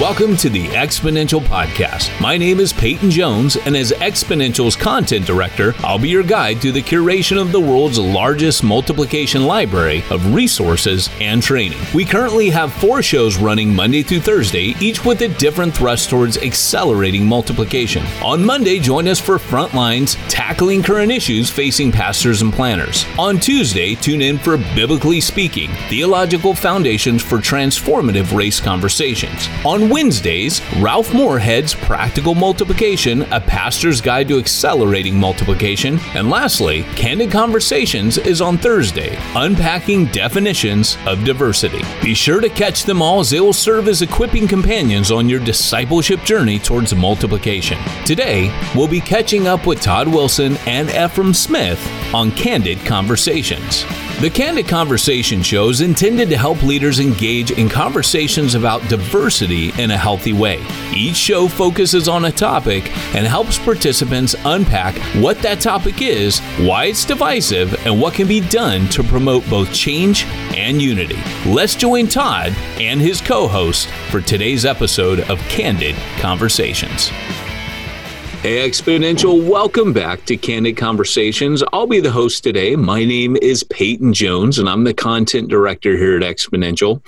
Welcome to the Exponential Podcast. My name is Peyton Jones, and as Exponential's content director, I'll be your guide to the curation of the world's largest multiplication library of resources and training. We currently have four shows running Monday through Thursday, each with a different thrust towards accelerating multiplication. On Monday, join us for Frontlines Tackling Current Issues Facing Pastors and Planners. On Tuesday, tune in for Biblically Speaking Theological Foundations for Transformative Race Conversations. On Wednesdays, Ralph Moorhead's Practical Multiplication, a pastor's guide to accelerating multiplication. And lastly, Candid Conversations is on Thursday, unpacking definitions of diversity. Be sure to catch them all as they will serve as equipping companions on your discipleship journey towards multiplication. Today, we'll be catching up with Todd Wilson and Efrem Smith on Candid Conversations. The Candid Conversation show is intended to help leaders engage in conversations about diversity in a healthy way. Each show focuses on a topic and helps participants unpack what that topic is, why it's divisive, and what can be done to promote both change and unity. Let's join Todd and his co host for today's episode of Candid Conversations. Hey, Exponential, welcome back to Candid Conversations. I'll be the host today. My name is Peyton Jones, and I'm the content director here at Exponential.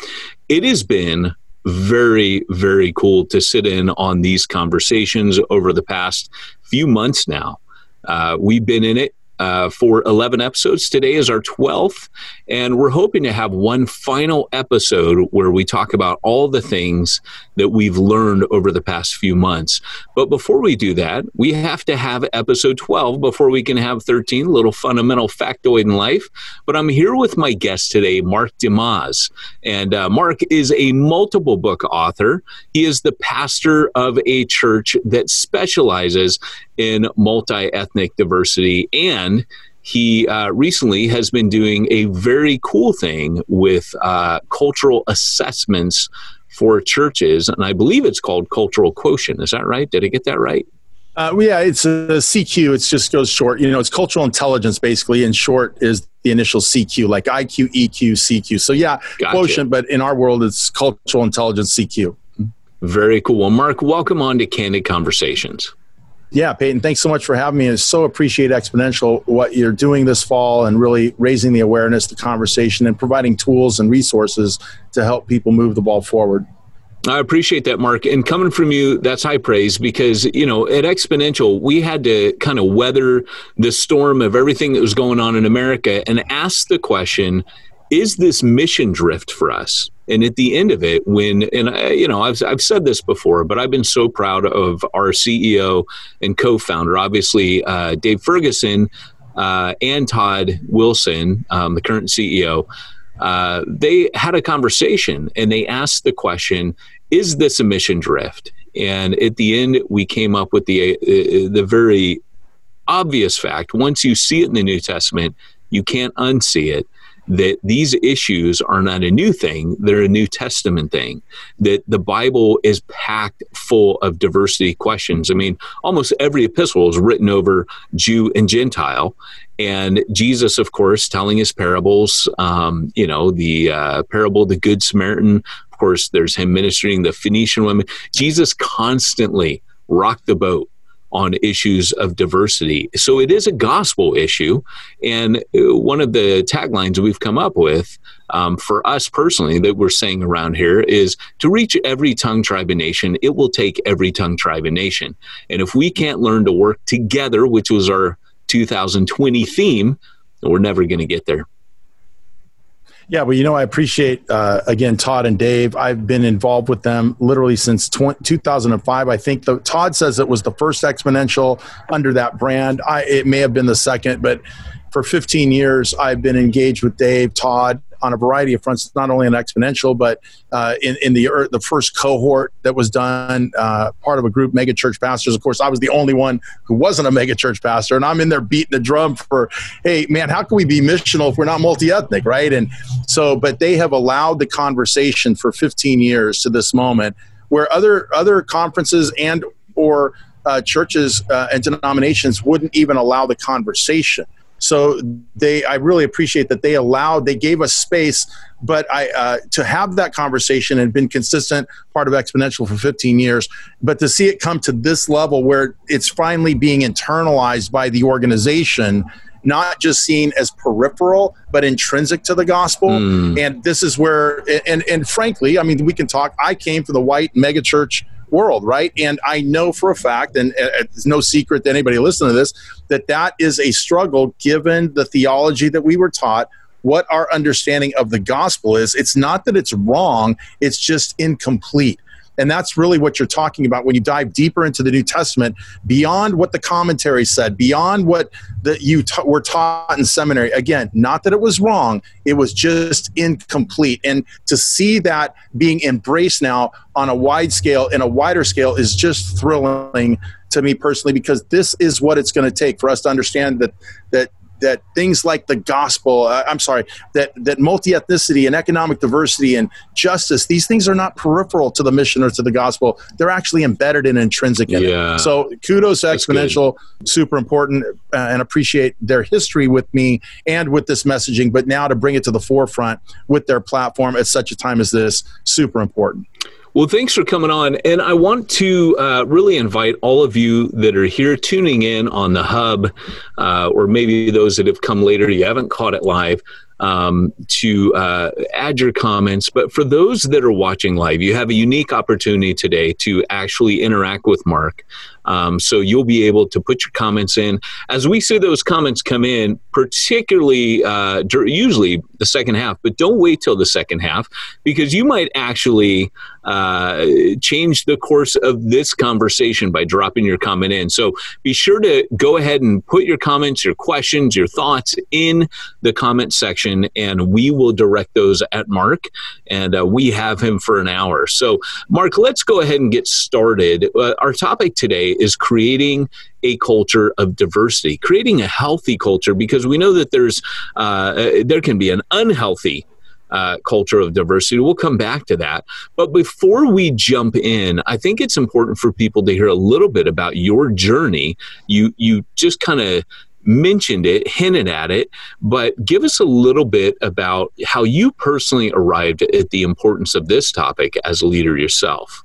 It has been very, very cool to sit in on these conversations over the past few months now. Uh, we've been in it uh, for 11 episodes. Today is our 12th, and we're hoping to have one final episode where we talk about all the things that we've learned over the past few months. But before we do that, we have to have episode 12 before we can have 13, little fundamental factoid in life. But I'm here with my guest today, Mark DeYmaz. And uh, Mark is a multiple book author. He is the pastor of a church that specializes in multi ethnic diversity. And he uh, recently has been doing a very cool thing with uh, cultural assessments for churches. And I believe it's called cultural quotient. Is that right? Did I get that right? Uh, yeah, it's a CQ. It just goes short. You know, it's cultural intelligence basically. In short, is the initial CQ, like IQ, EQ, CQ. So yeah, gotcha. quotient, but in our world, it's cultural intelligence CQ. Very cool. Well, Mark, welcome on to Candid Conversations. Yeah, Peyton, thanks so much for having me. I so appreciate Exponential, what you're doing this fall and really raising the awareness, the conversation, and providing tools and resources to help people move the ball forward. I appreciate that, Mark. And coming from you, that's high praise because, you know, at Exponential, we had to kind of weather the storm of everything that was going on in America and ask the question is this mission drift for us? And at the end of it, when, and I, you know, I've, I've said this before, but I've been so proud of our CEO and co founder, obviously, uh, Dave Ferguson uh, and Todd Wilson, um, the current CEO. Uh, they had a conversation and they asked the question is this a mission drift and at the end we came up with the uh, the very obvious fact once you see it in the new testament you can't unsee it that these issues are not a new thing, they're a New Testament thing. That the Bible is packed full of diversity questions. I mean, almost every epistle is written over Jew and Gentile. And Jesus, of course, telling his parables, um, you know, the uh, parable of the Good Samaritan. Of course, there's him ministering the Phoenician women. Jesus constantly rocked the boat on issues of diversity. So it is a gospel issue. And uh, one of the taglines we've come up with um, for us personally that we're saying around here is to reach every tongue, tribe, and nation, it will take every tongue, tribe, and nation. And if we can't learn to work together, which was our 2020 theme, we're never going to get there. Yeah, well, you know, I appreciate uh, again Todd and Dave. I've been involved with them literally since 20, 2005. I think the, Todd says it was the first exponential under that brand. I, it may have been the second, but for 15 years, I've been engaged with Dave, Todd, on a variety of fronts, not only in exponential, but uh, in, in the the first cohort that was done, uh, part of a group, mega church pastors. Of course, I was the only one who wasn't a mega church pastor, and I'm in there beating the drum for, hey, man, how can we be missional if we're not multi ethnic, right? And so, but they have allowed the conversation for 15 years to this moment, where other other conferences and or uh, churches uh, and denominations wouldn't even allow the conversation So they, I really appreciate that they allowed, they gave us space, but I uh, to have that conversation and been consistent part of Exponential for 15 years, but to see it come to this level where it's finally being internalized by the organization not just seen as peripheral but intrinsic to the gospel mm. and this is where and and frankly i mean we can talk i came from the white megachurch world, right? And I know for a fact, and it's no secret to anybody listening to this, that that is a struggle given the theology that we were taught, what our understanding of the gospel is. It's not that it's wrong, it's just incomplete. And that's really what you're talking about when you dive deeper into the New Testament, beyond what the commentary said, beyond what that you ta- were taught in seminary. Again, not that it was wrong, it was just incomplete. And to see that being embraced now on a wide scale, in a wider scale, is just thrilling to me personally because this is what it's going to take for us to understand that that that things like the gospel, uh, I'm sorry, that, that multi ethnicity and economic diversity and justice, these things are not peripheral to the mission or to the gospel. They're actually embedded and intrinsic in yeah. it. So kudos to Exponential, super important, uh, and appreciate their history with me and with this messaging. But now to bring it to the forefront with their platform at such a time as this, super important. Well, thanks for coming on. And I want to uh, really invite all of you that are here tuning in on the hub, uh, or maybe those that have come later, you haven't caught it live, um, to uh, add your comments. But for those that are watching live, you have a unique opportunity today to actually interact with Mark. Um, so you'll be able to put your comments in. As we see those comments come in, particularly uh, usually the second half, but don't wait till the second half because you might actually uh, change the course of this conversation by dropping your comment in. So be sure to go ahead and put your comments, your questions, your thoughts in the comment section, and we will direct those at Mark. And uh, we have him for an hour. So, Mark, let's go ahead and get started. Uh, our topic today is creating a culture of diversity, creating a healthy culture, because we know that there's uh, there can be an unhealthy uh, culture of diversity. We'll come back to that. But before we jump in, I think it's important for people to hear a little bit about your journey. You you just kind of mentioned it, hinted at it, but give us a little bit about how you personally arrived at the importance of this topic as a leader yourself.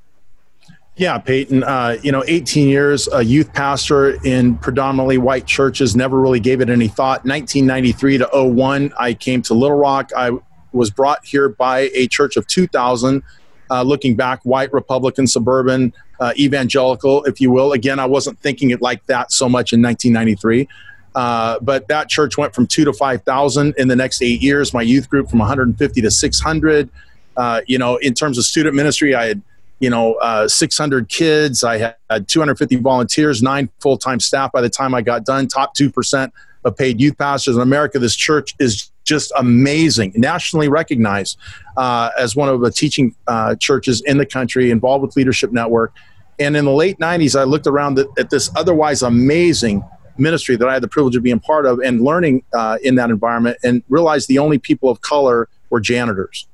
Yeah, Peyton. Uh, you know, 18 years, a youth pastor in predominantly white churches, never really gave it any thought. 1993 to 01, I came to Little Rock. I was brought here by a church of 2,000, uh, looking back, white, Republican, suburban, uh, evangelical, if you will. Again, I wasn't thinking it like that so much in 1993. Uh, but that church went from two to 5,000 in the next eight years. My youth group from 150 to 600. Uh, you know, in terms of student ministry, I had you know, uh, 600 kids. I had 250 volunteers, nine full time staff by the time I got done, top 2% of paid youth pastors in America. This church is just amazing, nationally recognized uh, as one of the teaching uh, churches in the country, involved with Leadership Network. And in the late 90s, I looked around at, at this otherwise amazing ministry that I had the privilege of being part of and learning uh, in that environment and realized the only people of color were janitors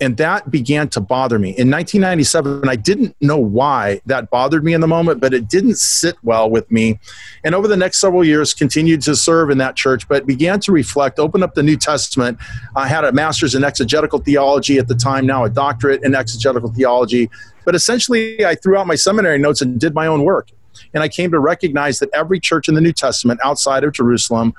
and that began to bother me. In 1997, I didn't know why that bothered me in the moment, but it didn't sit well with me. And over the next several years, continued to serve in that church, but began to reflect, open up the New Testament. I had a master's in exegetical theology at the time, now a doctorate in exegetical theology. But essentially, I threw out my seminary notes and did my own work. And I came to recognize that every church in the New Testament outside of Jerusalem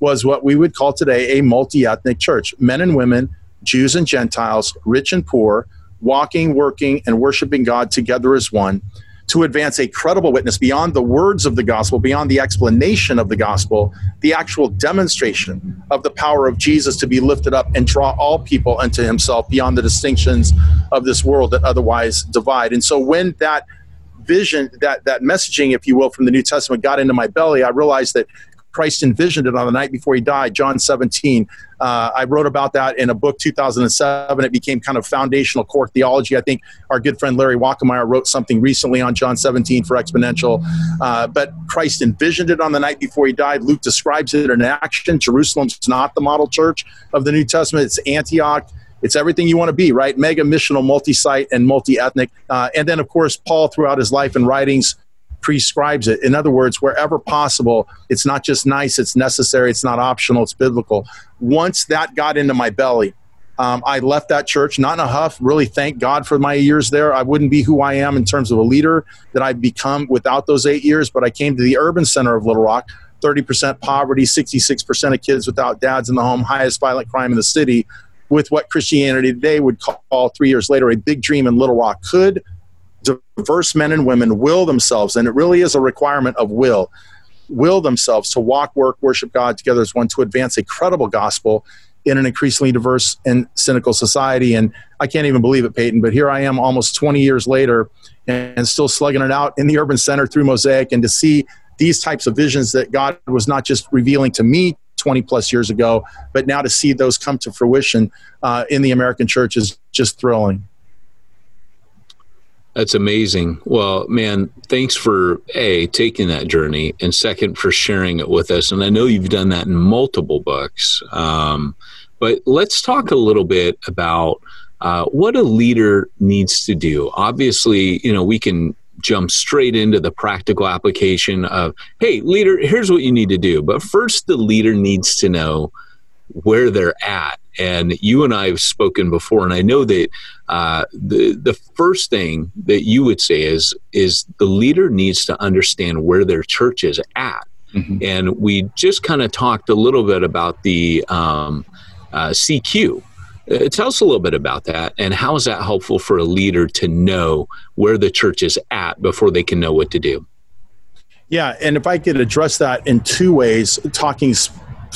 was what we would call today a multi ethnic church men and women Jews and Gentiles, rich and poor, walking, working, and worshiping God together as one to advance a credible witness beyond the words of the gospel, beyond the explanation of the gospel, the actual demonstration of the power of Jesus to be lifted up and draw all people unto himself beyond the distinctions of this world that otherwise divide. And so when that vision, that, that messaging, if you will, from the New Testament got into my belly, I realized that Christ envisioned it on the night before he died, John 17. Uh, I wrote about that in a book 2007. It became kind of foundational core theology. I think our good friend Larry Walkemeyer wrote something recently on John 17 for Exponential. Uh, but Christ envisioned it on the night before he died. Luke describes it in action. Jerusalem's not the model church of the New Testament, it's Antioch. It's everything you want to be, right? Mega missional, multi site, and multi ethnic. Uh, and then, of course, Paul, throughout his life and writings, prescribes it. In other words, wherever possible, it's not just nice, it's necessary, it's not optional, it's biblical. Once that got into my belly, um, I left that church, not in a huff. Really, thank God for my years there. I wouldn't be who I am in terms of a leader that I've become without those eight years. But I came to the urban center of Little Rock, 30% poverty, 66% of kids without dads in the home, highest violent crime in the city, with what Christianity today would call three years later a big dream in Little Rock. Could diverse men and women will themselves, and it really is a requirement of will, will themselves to walk, work, worship God together as one to advance a credible gospel in an increasingly diverse and cynical society. And I can't even believe it, Peyton, but here I am almost 20 years later and still slugging it out in the urban center through Mosaic and to see these types of visions that God was not just revealing to me 20 plus years ago, but now to see those come to fruition uh, in the American church is just thrilling. That's amazing. Well, man, thanks for A, taking that journey, and second, for sharing it with us. And I know you've done that in multiple books. Um, but let's talk a little bit about uh, what a leader needs to do. Obviously, you know, we can jump straight into the practical application of, hey, leader, here's what you need to do. But first, the leader needs to know where they're at. And you and I have spoken before, and I know that uh, the the first thing that you would say is is the leader needs to understand where their church is at. Mm-hmm. And we just kind of talked a little bit about the um, uh, CQ. Uh, tell us a little bit about that, and how is that helpful for a leader to know where the church is at before they can know what to do? Yeah, and if I could address that in two ways, talking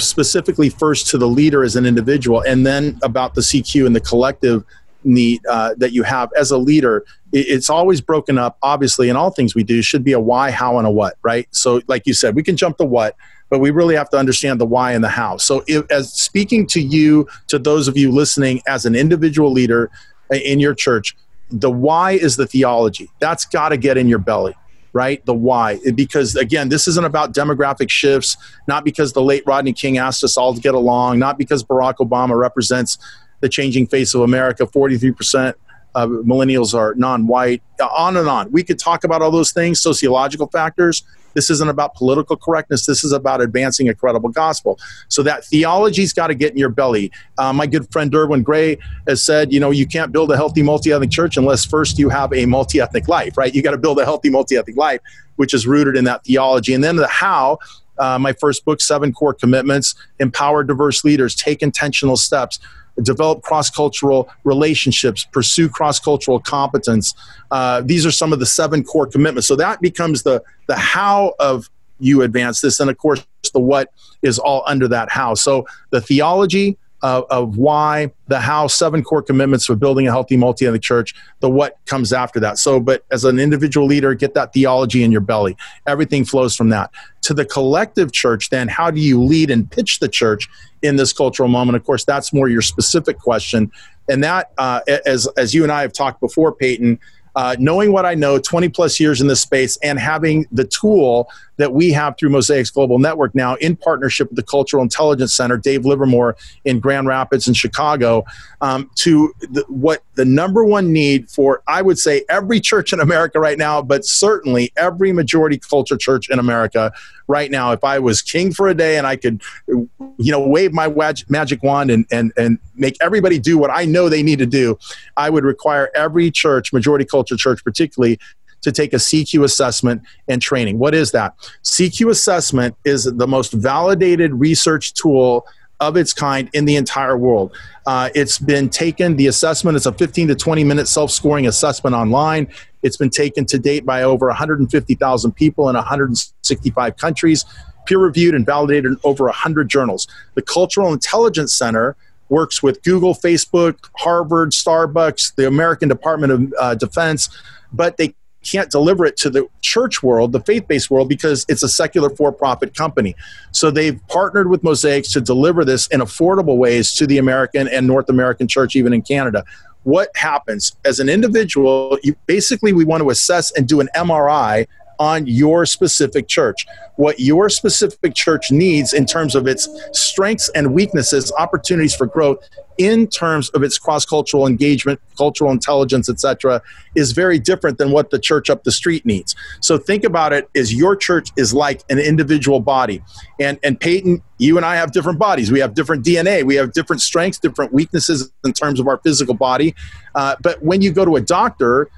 specifically first to the leader as an individual, and then about the CQ and the collective need uh, that you have as a leader. It's always broken up. Obviously, in all things we do, should be a why, how, and a what. Right. So, like you said, we can jump the what, but we really have to understand the why and the how. So, if, as speaking to you, to those of you listening, as an individual leader uh, in your church, the why is the theology. That's got to get in your belly right? The why. Because again, this isn't about demographic shifts, not because the late Rodney King asked us all to get along, not because Barack Obama represents the changing face of America. 43% of millennials are non white, on and on. We could talk about all those things, sociological factors. This isn't about political correctness. This is about advancing a credible gospel. So that theology's got to get in your belly. Uh, my good friend Derwin Gray has said, you know, you can't build a healthy multi-ethnic church unless first you have a multi-ethnic life, right? You got to build a healthy multi-ethnic life, which is rooted in that theology. And then the how. Uh, my first book, Seven Core Commitments, empower diverse leaders, take intentional steps develop cross cultural relationships, pursue cross cultural competence. Uh, these are some of the seven core commitments. So that becomes the, the how of you advance this. And of course, the what is all under that how. So the theology, of, of why, the how, seven core commitments for building a healthy multi ethnic church, the what comes after that. So, but as an individual leader, get that theology in your belly. Everything flows from that. To the collective church, then, how do you lead and pitch the church in this cultural moment? Of course, that's more your specific question. And that, uh, as, as you and I have talked before, Peyton, uh, knowing what I know, 20 plus years in this space, and having the tool that we have through Mosaix Global Network now in partnership with the Cultural Intelligence Center, Dave Livermore in Grand Rapids and Chicago, um, to the, what the number one need for, I would say, every church in America right now, but certainly every majority culture church in America right now. If I was king for a day and I could, you know, wave my magic wand and, and, and make everybody do what I know they need to do, I would require every church, majority culture church particularly, to take a CQ assessment and training. What is that? CQ assessment is the most validated research tool of its kind in the entire world. Uh, it's been taken, the assessment is a 15 to 20 minute self scoring assessment online. It's been taken to date by over 150,000 people in 165 countries, peer reviewed and validated in over 100 journals. The Cultural Intelligence Center works with Google, Facebook, Harvard, Starbucks, the American Department of uh, Defense, but they can't deliver it to the church world, the faith based world, because it's a secular for profit company. So they've partnered with Mosaix to deliver this in affordable ways to the American and North American church, even in Canada. What happens as an individual? You, basically, we want to assess and do an MRI on your specific church. What your specific church needs in terms of its strengths and weaknesses, opportunities for growth in terms of its cross-cultural engagement, cultural intelligence, etc., is very different than what the church up the street needs. So think about it as your church is like an individual body. And and Peyton, you and I have different bodies. We have different DNA. We have different strengths, different weaknesses in terms of our physical body. Uh, but when you go to a doctor,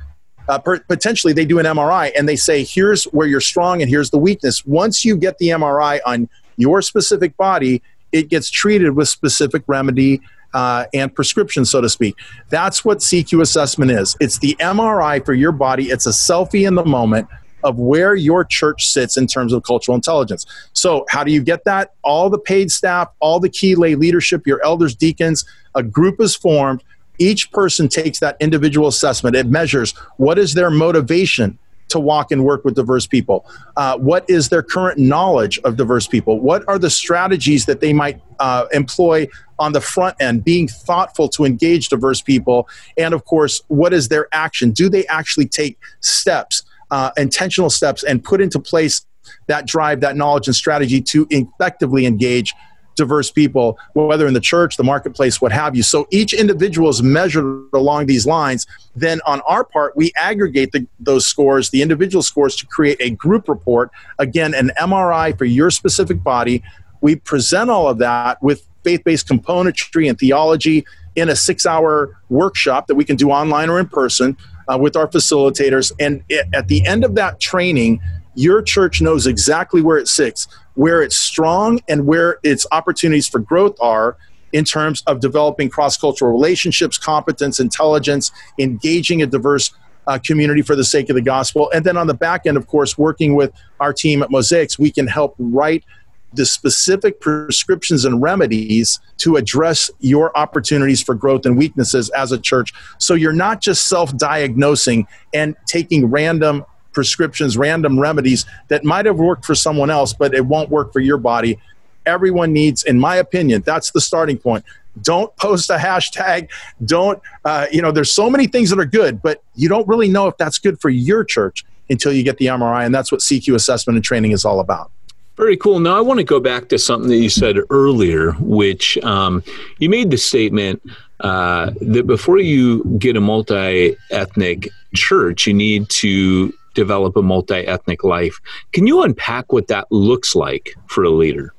uh, per- potentially they do an MRI and they say, here's where you're strong and here's the weakness. Once you get the MRI on your specific body, it gets treated with specific remedy uh, and prescription, so to speak. That's what CQ assessment is. It's the MRI for your body. It's a selfie in the moment of where your church sits in terms of cultural intelligence. So, how do you get that? All the paid staff, all the key lay leadership, your elders, deacons, a group is formed each person takes that individual assessment. It measures what is their motivation to walk and work with diverse people? Uh, what is their current knowledge of diverse people? What are the strategies that they might uh, employ on the front end, being thoughtful to engage diverse people? And of course, what is their action? Do they actually take steps, uh, intentional steps, and put into place that drive, that knowledge, and strategy to effectively engage diverse people, whether in the church, the marketplace, what have you. So each individual is measured along these lines. Then on our part, we aggregate the, those scores, the individual scores, to create a group report. Again, an MRI for your specific body. We present all of that with faith based componentry and theology in a six hour workshop that we can do online or in person uh, with our facilitators. And it, at the end of that training, your church knows exactly where it sits where it's strong and where its opportunities for growth are in terms of developing cross cultural relationships, competence, intelligence, engaging a diverse uh, community for the sake of the gospel. And then on the back end, of course, working with our team at Mosaix, we can help write the specific prescriptions and remedies to address your opportunities for growth and weaknesses as a church. So you're not just self diagnosing and taking random prescriptions, random remedies that might have worked for someone else, but it won't work for your body. Everyone needs, in my opinion, that's the starting point. Don't post a hashtag. Don't, uh, you know, there's so many things that are good, but you don't really know if that's good for your church until you get the MRI. And that's what CQ assessment and training is all about. Very cool. Now, I want to go back to something that you said earlier, which um, you made the statement uh, that before you get a multi ethnic church, you need to develop a multi ethnic life. Can you unpack what that looks like for a leader?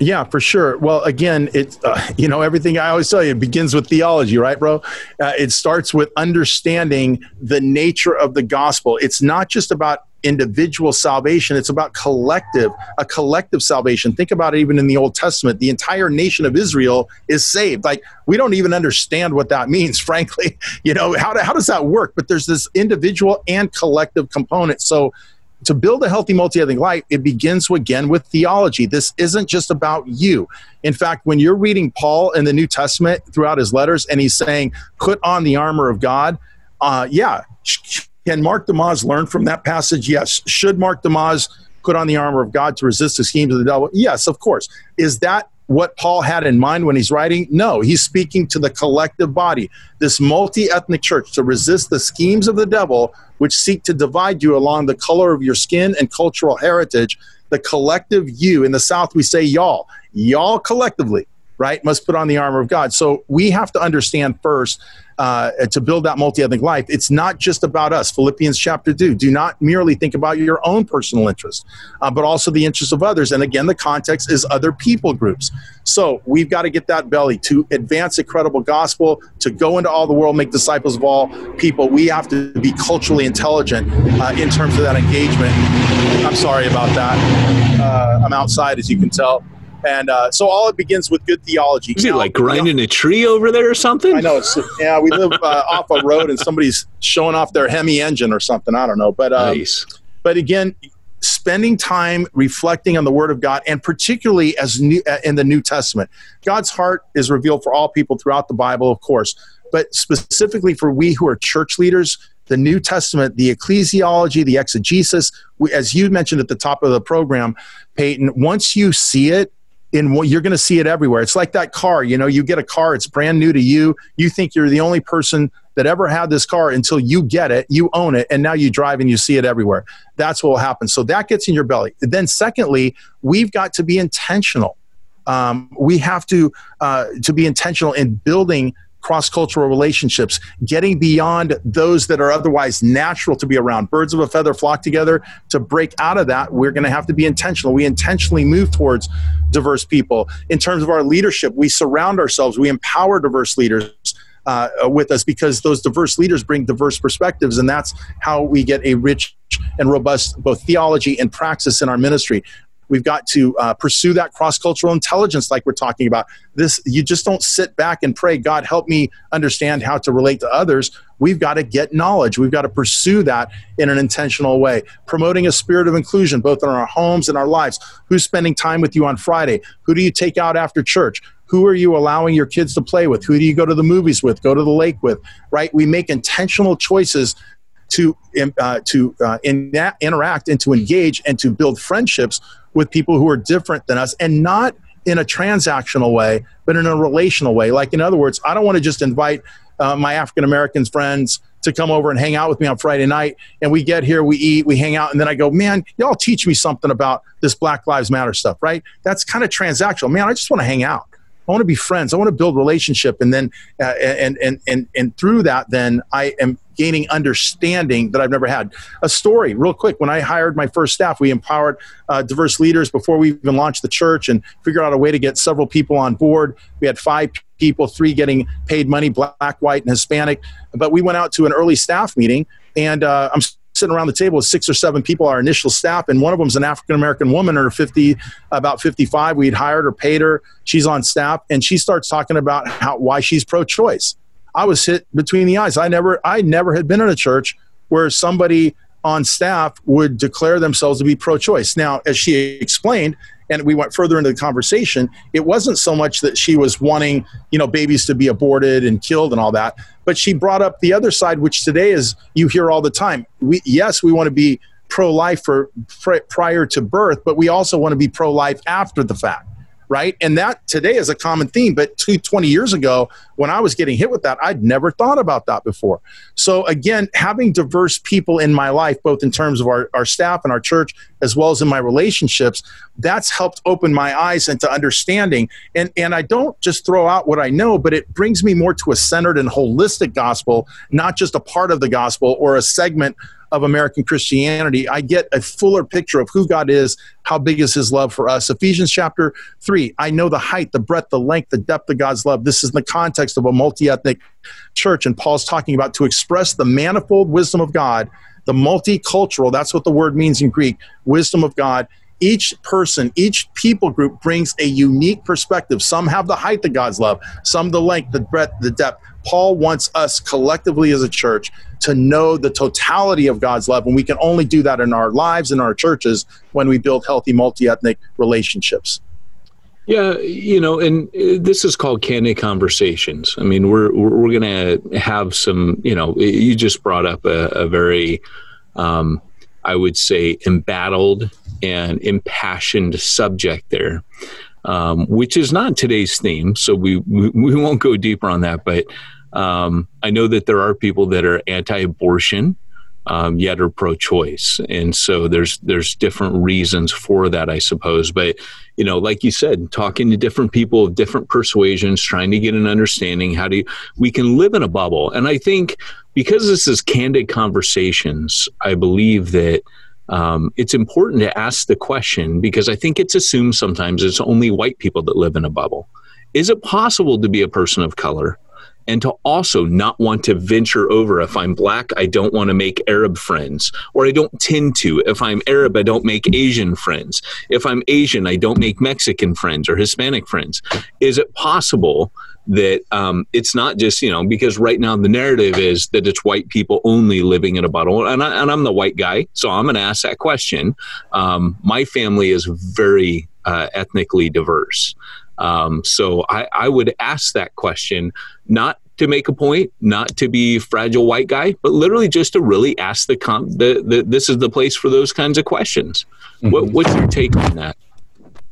Yeah, for sure. Well, again, it's uh, you know everything I always tell you it begins with theology, right, bro? Uh, it starts with understanding the nature of the gospel. It's not just about individual salvation. It's about collective a collective salvation. Think about it even in the old testament. The entire nation of israel is saved. Like we don't even understand what that means frankly. You know how, how does that work? But there's this individual and collective component. So to build a healthy multi-ethnic life it begins again with theology. This isn't just about you. In fact when you're reading paul in the new testament throughout his letters and he's saying put on the armor of god uh, yeah can Mark DeYmaz learn from that passage? Yes. Should Mark DeYmaz put on the armor of God to resist the schemes of the devil? Yes, of course. Is that what Paul had in mind when he's writing? No, he's speaking to the collective body, this multi ethnic church, to resist the schemes of the devil, which seek to divide you along the color of your skin and cultural heritage. The collective you. In the South, we say y'all. Y'all collectively, right, must put on the armor of God. So we have to understand first uh, to build that multi-ethnic life it's not just about us. Philippians chapter 2 do not merely think about your own personal interest uh, but also the interests of others. And again the context is other people groups. So we've got to get that belly. To advance a credible gospel to go into all the world make disciples of all people we have to be culturally intelligent uh, in terms of that engagement. I'm sorry about that. Uh, i'm outside as you can tell and uh, so all it begins with good theology. Is he like grinding a tree over there or something? I know. It's, yeah, we live uh, off a road and somebody's showing off their Hemi engine or something. I don't know. But, um, nice. but again, spending time reflecting on the Word of God, and particularly as new, uh, in the New Testament, God's heart is revealed for all people throughout the Bible, of course, but specifically for we who are church leaders. The New Testament, the ecclesiology, the exegesis, we, as you mentioned at the top of the program, Peyton, once you see it, in what you're going to see it everywhere. It's like that car, you know, you get a car, it's brand new to you. You think you're the only person that ever had this car until you get it, you own it, and now you drive and you see it everywhere. That's what will happen. So that gets in your belly. Then, secondly, we've got to be intentional. Um, we have to uh, to be intentional in building cross cultural relationships, getting beyond those that are otherwise natural to be around. Birds of a feather flock together. To break out of that, we're going to have to be intentional. We intentionally move towards diverse people. In terms of our leadership, we surround ourselves, we empower diverse leaders. Uh, with us because those diverse leaders bring diverse perspectives, and that's how we get a rich and robust both theology and praxis in our ministry. We've got to uh, pursue that cross cultural intelligence, like we're talking about. This you just don't sit back and pray, God, help me understand how to relate to others. We've got to get knowledge. We've got to pursue that in an intentional way. Promoting a spirit of inclusion, both in our homes and our lives. Who's spending time with you on Friday? Who do you take out after church? Who are you allowing your kids to play with? Who do you go to the movies with? Go to the lake with? Right? We make intentional choices to uh, to uh, in, interact and to engage and to build friendships with people who are different than us and not in a transactional way, but in a relational way. Like, in other words, I don't want to just invite uh, my African american friends to come over and hang out with me on Friday night. And we get here, we eat, we hang out, and then I go, man, y'all teach me something about this Black Lives Matter stuff, right? That's kind of transactional. Man, I just want to hang out. I want to be friends. I want to build relationship, and then uh, and and and and through that, then I am gaining understanding that I've never had. A story, real quick. When I hired my first staff, we empowered uh, diverse leaders before we even launched the church, and figured out a way to get several people on board. We had five people, three getting paid money, black, white, and Hispanic. But we went out to an early staff meeting, and uh, I'm sitting around the table with six or seven people, our initial staff, and one of them's an African American woman, or 50, about 55. We'd hired her, paid her. She's on staff, and she starts talking about how why she's pro-choice. I was hit between the eyes. I never, I never had been in a church where somebody on staff would declare themselves to be pro-choice. Now, as she explained, and we went further into the conversation, it wasn't so much that she was wanting, you know, babies to be aborted and killed and all that, but she brought up the other side, which today is you hear all the time. We yes, we want to be pro-life for prior to birth, but we also want to be pro-life after the fact right? And that today is a common theme. But two, 20 years ago, when I was getting hit with that, I'd never thought about that before. So, again, having diverse people in my life, both in terms of our, our staff and our church, as well as in my relationships, that's helped open my eyes into understanding. And, and I don't just throw out what I know, but it brings me more to a centered and holistic gospel, not just a part of the gospel or a segment of American Christianity, I get a fuller picture of who God is, how big is his love for us. Ephesians chapter 3, I know the height, the breadth, the length, the depth of God's love. This is in the context of a multi ethnic church, and Paul's talking about to express the manifold wisdom of God, the multicultural, that's what the word means in Greek, wisdom of God each person, each people group brings a unique perspective. Some have the height of God's love, some the length, the breadth, the depth. Paul wants us collectively as a church to know the totality of God's love, and we can only do that in our lives and our churches when we build healthy multi ethnic relationships. Yeah, you know, and uh, this is called candid conversations. I mean, we're we're going to have some. You know, you just brought up a, a very, um, I would say, embattled and impassioned subject there, um, which is not today's theme. So we, we, we won't go deeper on that. But um, I know that there are people that are anti-abortion. Um, yet are pro-choice, and so there's there's different reasons for that, I suppose. But you know, like you said, talking to different people of different persuasions, trying to get an understanding. How do you, we can live in a bubble? And I think because this is candid conversations, I believe that um, it's important to ask the question because I think it's assumed sometimes it's only white people that live in a bubble. Is it possible to be a person of color and to also not want to venture over? If I'm black, I don't want to make Arab friends, or I don't tend to. If I'm Arab, I don't make Asian friends. If I'm Asian, I don't make Mexican friends or Hispanic friends. Is it possible? that um, it's not just you know because right now the narrative is that it's white people only living in a bubble and, I, am the white guy so i'm going to ask that question um, my family is very uh, ethnically diverse um, so I, I would ask that question not to make a point, not to be fragile white guy, but literally just to really ask the, com- the, the this is the place for those kinds of questions. Mm-hmm. What, what's your take on that?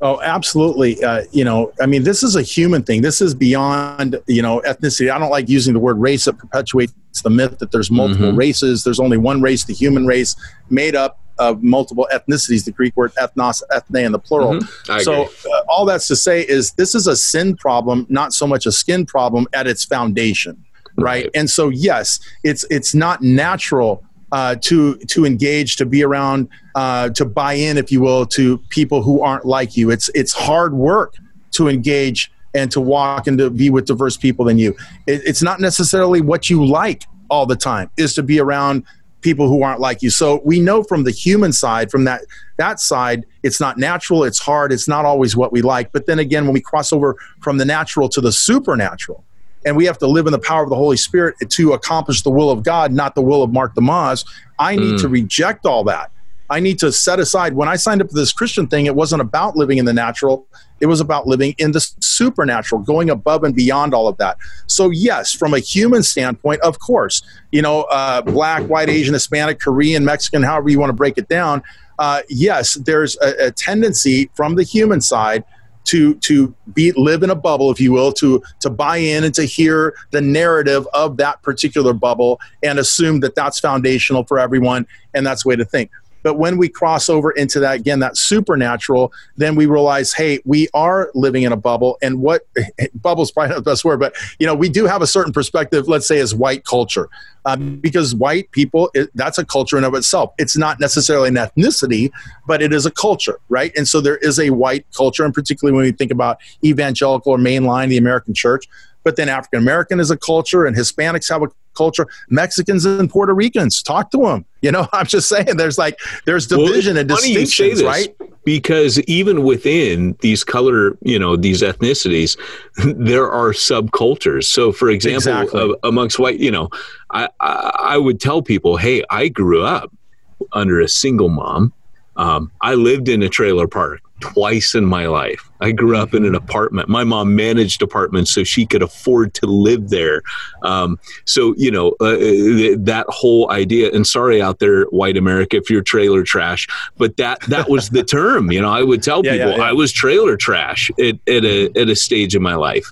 Oh, absolutely. Uh, you know, I mean, this is a human thing. This is beyond, you know, ethnicity. I don't like using the word race. It perpetuates the myth that there's multiple mm-hmm. races. There's only one race, the human race, made up of multiple ethnicities, the Greek word ethnos, ethne in the plural. Mm-hmm. So, uh, all that's to say is this is a sin problem, not so much a skin problem at its foundation, right? right. And so, yes, it's it's not natural uh, to to engage, to be around, uh, to buy in, if you will, to people who aren't like you. It's it's hard work to engage and to walk and to be with diverse people than you. It, it's not necessarily what you like all the time. Is to be around people who aren't like you. So we know from the human side, from that that side, it's not natural. It's hard. It's not always what we like. But then again, when we cross over from the natural to the supernatural, and we have to live in the power of the Holy Spirit to accomplish the will of God, not the will of Mark DeYmaz. I need mm. to reject all that. I need to set aside. When I signed up for this Christian thing, it wasn't about living in the natural. It was about living in the supernatural, going above and beyond all of that. So, yes, from a human standpoint, of course, you know, uh, black, white, Asian, Hispanic, Korean, Mexican, however you want to break it down, uh, yes, there's a, a tendency from the human side to to be live in a bubble if you will to to buy in and to hear the narrative of that particular bubble and assume that that's foundational for everyone and that's the way to think but when we cross over into that, again, that supernatural, then we realize, hey, we are living in a bubble. And what bubble's probably not the best word, but you know, we do have a certain perspective, let's say, as white culture. Um, because white people, it, that's a culture in of itself. It's not necessarily an ethnicity, but it is a culture, right? And so there is a white culture, and particularly when we think about evangelical or mainline, the American church, but then African American is a culture, and Hispanics have a culture. Mexicans and Puerto Ricans, talk to them. You know, I'm just saying, there's like there's division well, and distinctions, this, right? Because even within these color, you know, these ethnicities, there are subcultures. So, for example, exactly. uh, amongst white, you know, I, I I would tell people, hey, I grew up under a single mom. Um, I lived in a trailer park twice in my life. I grew up in an apartment. My mom managed apartments so she could afford to live there. Um, so, you know, uh, uh, that whole idea, and sorry out there, white America, if you're trailer trash, but that, that was the term, you know, I would tell yeah, people yeah, yeah. I was trailer trash at, at, a, at a stage in my life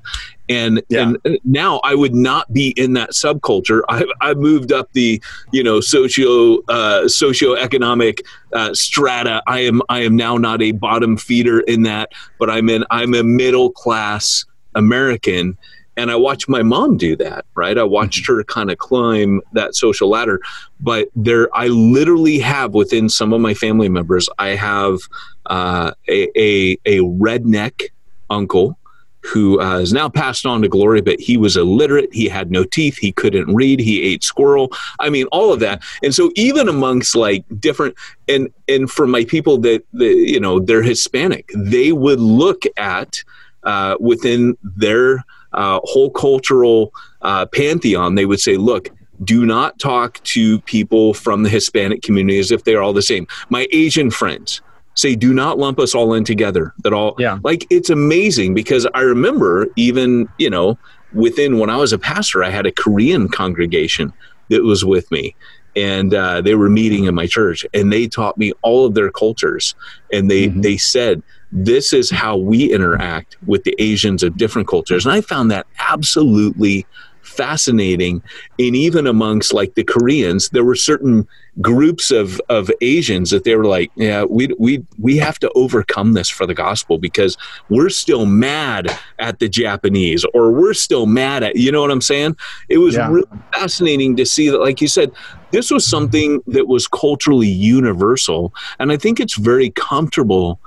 and yeah. and now I would not be in that subculture. I I moved up the you know socio uh, socioeconomic uh, strata. I am I am now not a bottom feeder in that, but I'm in I'm a middle class American. And I watched my mom do that, right? I watched mm-hmm. her kind of climb that social ladder. But there, I literally have within some of my family members, I have uh, a, a, a redneck uncle who uh, is now passed on to glory, but he was illiterate. He had no teeth. He couldn't read. He ate squirrel. I mean, all of that. And so, even amongst like different and and for my people that, that you know they're Hispanic, they would look at uh, within their uh, whole cultural uh, pantheon. They would say, look. Do not talk to people from the Hispanic community as if they are all the same. My Asian friends, say do not lump us all in together. At all yeah. like it's amazing because i remember even you know within when i was a pastor i had a korean congregation that was with me. And uh, they were meeting in my church and they taught me all of their cultures. And they mm-hmm. they said this is how we interact with the asians of different cultures. And i found that absolutely fascinating. And even amongst like the Koreans, there were certain groups of, of Asians that they were like, yeah, we, we, we have to overcome this for the gospel because we're still mad at the Japanese or we're still mad at, you know what I'm saying? It was yeah. really fascinating to see that, like you said, this was something that was culturally universal. And I think it's very comfortable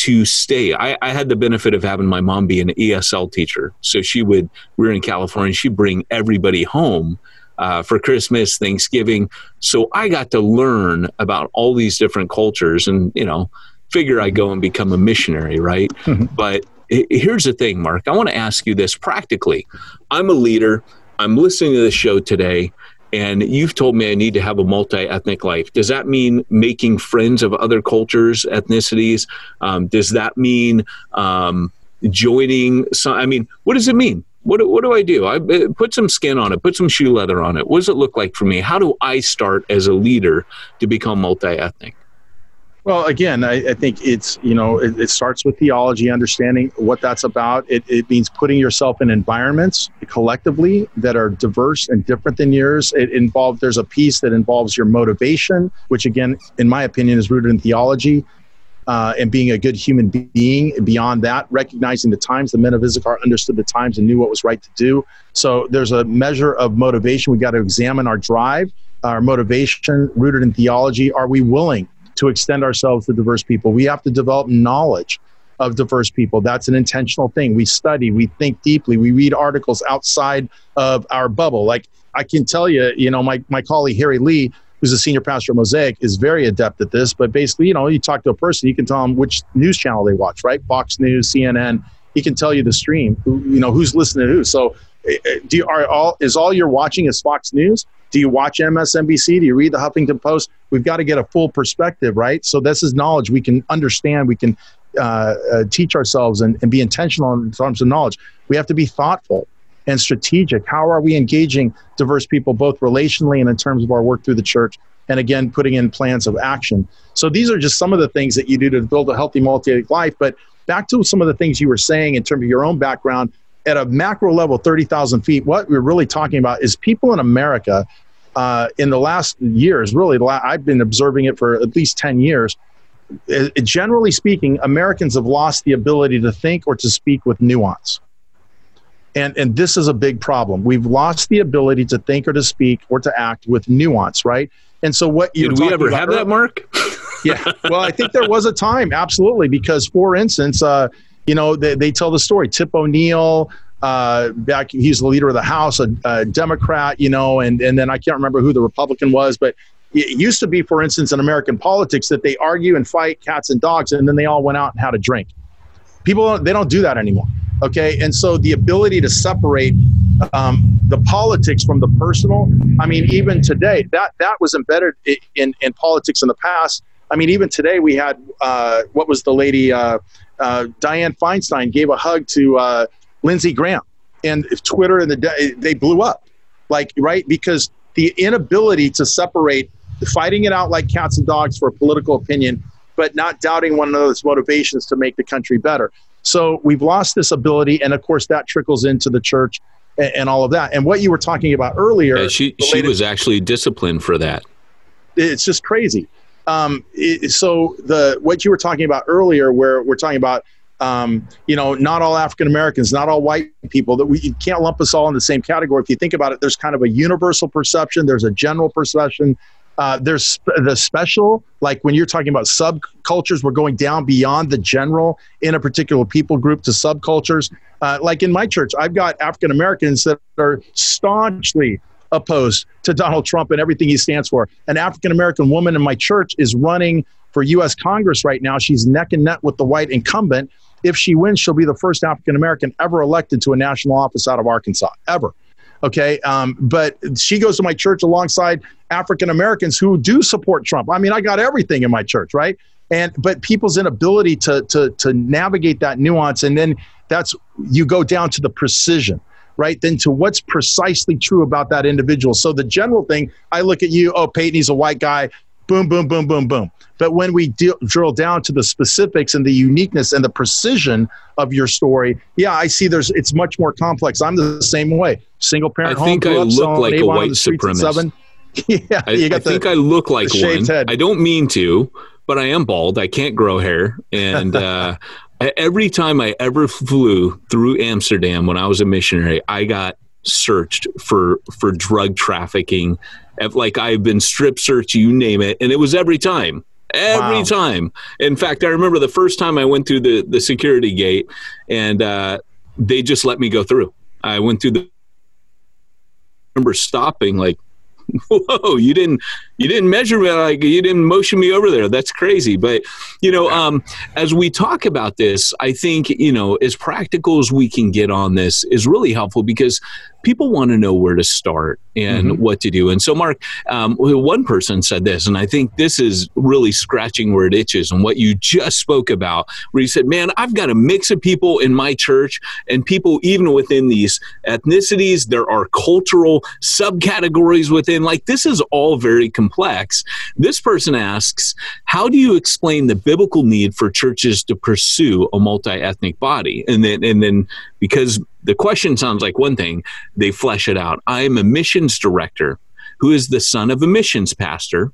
to stay. I, I, had the benefit of having my mom be an ESL teacher. So she would, we were in California, she'd bring everybody home uh, for Christmas, Thanksgiving. So I got to learn about all these different cultures and, you know, figure I go and become a missionary, right? Mm-hmm. But here's the thing, Mark. I want to ask you this practically. I'm a leader. I'm listening to the show today and you've told me I need to have a multi ethnic life. Does that mean making friends of other cultures, ethnicities? Um, does that mean um, joining some? I mean, what does it mean? What, what do I do? I uh, put some skin on it, put some shoe leather on it. What does it look like for me? How do I start as a leader to become multi ethnic? Well, again, I, I, think it's you know it, it, starts with theology, understanding what that's about. It, it, means putting yourself in environments collectively that are diverse and different than yours. It involves there's a piece that involves your motivation, which again, in my opinion, is rooted in theology. Uh, and being a good human being. Beyond that, recognizing the times, the men of Issachar understood the times and knew what was right to do. So there's a measure of motivation. We got to examine our drive, our motivation rooted in theology. Are we willing to extend ourselves to diverse people. We have to develop knowledge of diverse people. That's an intentional thing. We study, we think deeply, we read articles outside of our bubble. Like I can tell you, you know, my, my colleague Harry Li, who's a senior pastor at Mosaic, is very adept at this. But basically, you know, you talk to a person, you can tell them which news channel they watch, right? Fox News, CNN. He can tell you the stream, who, you know, who's listening to who. So, do you, are all is all you're watching is Fox News? Do you watch MSNBC? Do you read the Huffington Post? We've got to get a full perspective, right? So this is knowledge we can understand. We can uh, uh, teach ourselves and, and be intentional in terms of knowledge. We have to be thoughtful and strategic. How are we engaging diverse people, both relationally and in terms of our work through the church? And again, putting in plans of action. So these are just some of the things that you do to build a healthy multi life. But back to some of the things you were saying in terms of your own background at a macro level, 30,000 feet, what we're really talking about is people in America uh, in the last years, really, I've been observing it for at least 10 years. It, uh, generally speaking, Americans have lost the ability to think or to speak with nuance. And, and this is a big problem. We've lost the ability to think or to speak or to act with nuance, right? And so, what you did we ever have that, Mark? yeah. Well, I think there was a time, absolutely, because for instance, uh, you know, they, they tell the story. Tip O'Neill, uh, back, he's the leader of the House, a, a, Democrat, you know, and, and then I can't remember who the Republican was, but it used to be, for instance, in American politics that they argue and fight cats and dogs, and then they all went out and had a drink. People, they don't do that anymore. Okay. And so the ability to separate um, the politics from the personal, I mean, even today, that, that was embedded in, in politics in the past. I mean, even today we had, uh, what was the lady, uh, uh, Dianne Feinstein gave a hug to uh, Lindsey Graham, and Twitter and the they blew up, like right because the inability to separate fighting it out like cats and dogs for a political opinion, but not doubting one another's motivations to make the country better. So we've lost this ability, and of course that trickles into the church and, and all of that. And what you were talking about earlier, yeah, she she was actually disciplined for that. It's just crazy. Um, it, so the what you were talking about earlier, where we're talking about, um, you know, not all African Americans, not all white people. That we you can't lump us all in the same category. If you think about it, there's kind of a universal perception. There's a general perception. Uh, there's the special, like when you're talking about subcultures, we're going down beyond the general in a particular people group to subcultures. Uh, like in my church, I've got African Americans that are staunchly opposed to Donald Trump and everything he stands for. An African American woman in my church is running for U.S. Congress right now. She's neck and neck with the white incumbent. If she wins, she'll be the first African American ever elected to a national office out of Arkansas, ever. Okay. Um, but she goes to my church alongside African Americans who do support Trump. I mean, I got everything in my church, right? And but people's inability to to to navigate that nuance, and then that's you go down to the precision right, then to what's precisely true about that individual. So the general thing, I look at you, oh, Peyton, he's a white guy, boom, boom, boom, boom, boom. But when we deal, drill down to the specifics and the uniqueness and the precision of your story, yeah, I see there's it's much more complex. I'm the same way. Single parent I think home. I look like a white supremacist. yeah, I, I think I look like one. Head. I don't mean to, but I am bald. I can't grow hair, and uh, every time I ever flew through Amsterdam when I was a missionary, I got searched for for drug trafficking. Like I've been strip searched, you name it, and it was every time. Every wow. time. In fact, I remember the first time I went through the the security gate, and uh, they just let me go through. I went through the. I remember stopping like whoa you didn't you didn't measure me like you didn't motion me over there that's crazy but you know um, as we talk about this i think you know as practical as we can get on this is really helpful because people want to know where to start and mm-hmm. what to do. And so, Mark, um, one person said this, and I think this is really scratching where it itches and what you just spoke about, where you said, Man, I've got a mix of people in my church and people even within these ethnicities. There are cultural subcategories within. Like, this is all very complex complex. This person asks, how do you explain the biblical need for churches to pursue a multi-ethnic body? And then, and then, because the question sounds like one thing, they flesh it out. I am a missions director who is the son of a missions pastor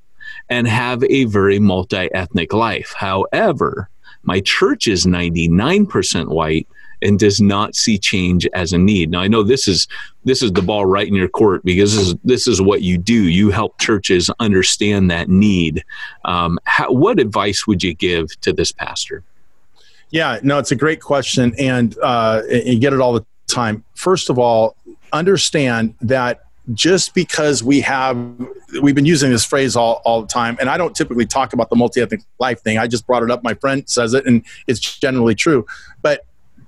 and have a very multi ethnic life. However, my church is 99% white and does not see change as a need. Now I know this is this is the ball right in your court because this is this is what you do. You help churches understand that need. Um, how, what advice would you give to this pastor? Yeah, no, it's a great question, and uh, you get it all the time. First of all, understand that just because we have we've been using this phrase all, all the time and i don't typically talk about the multi-ethnic life thing i just brought it up my friend says it and it's generally true but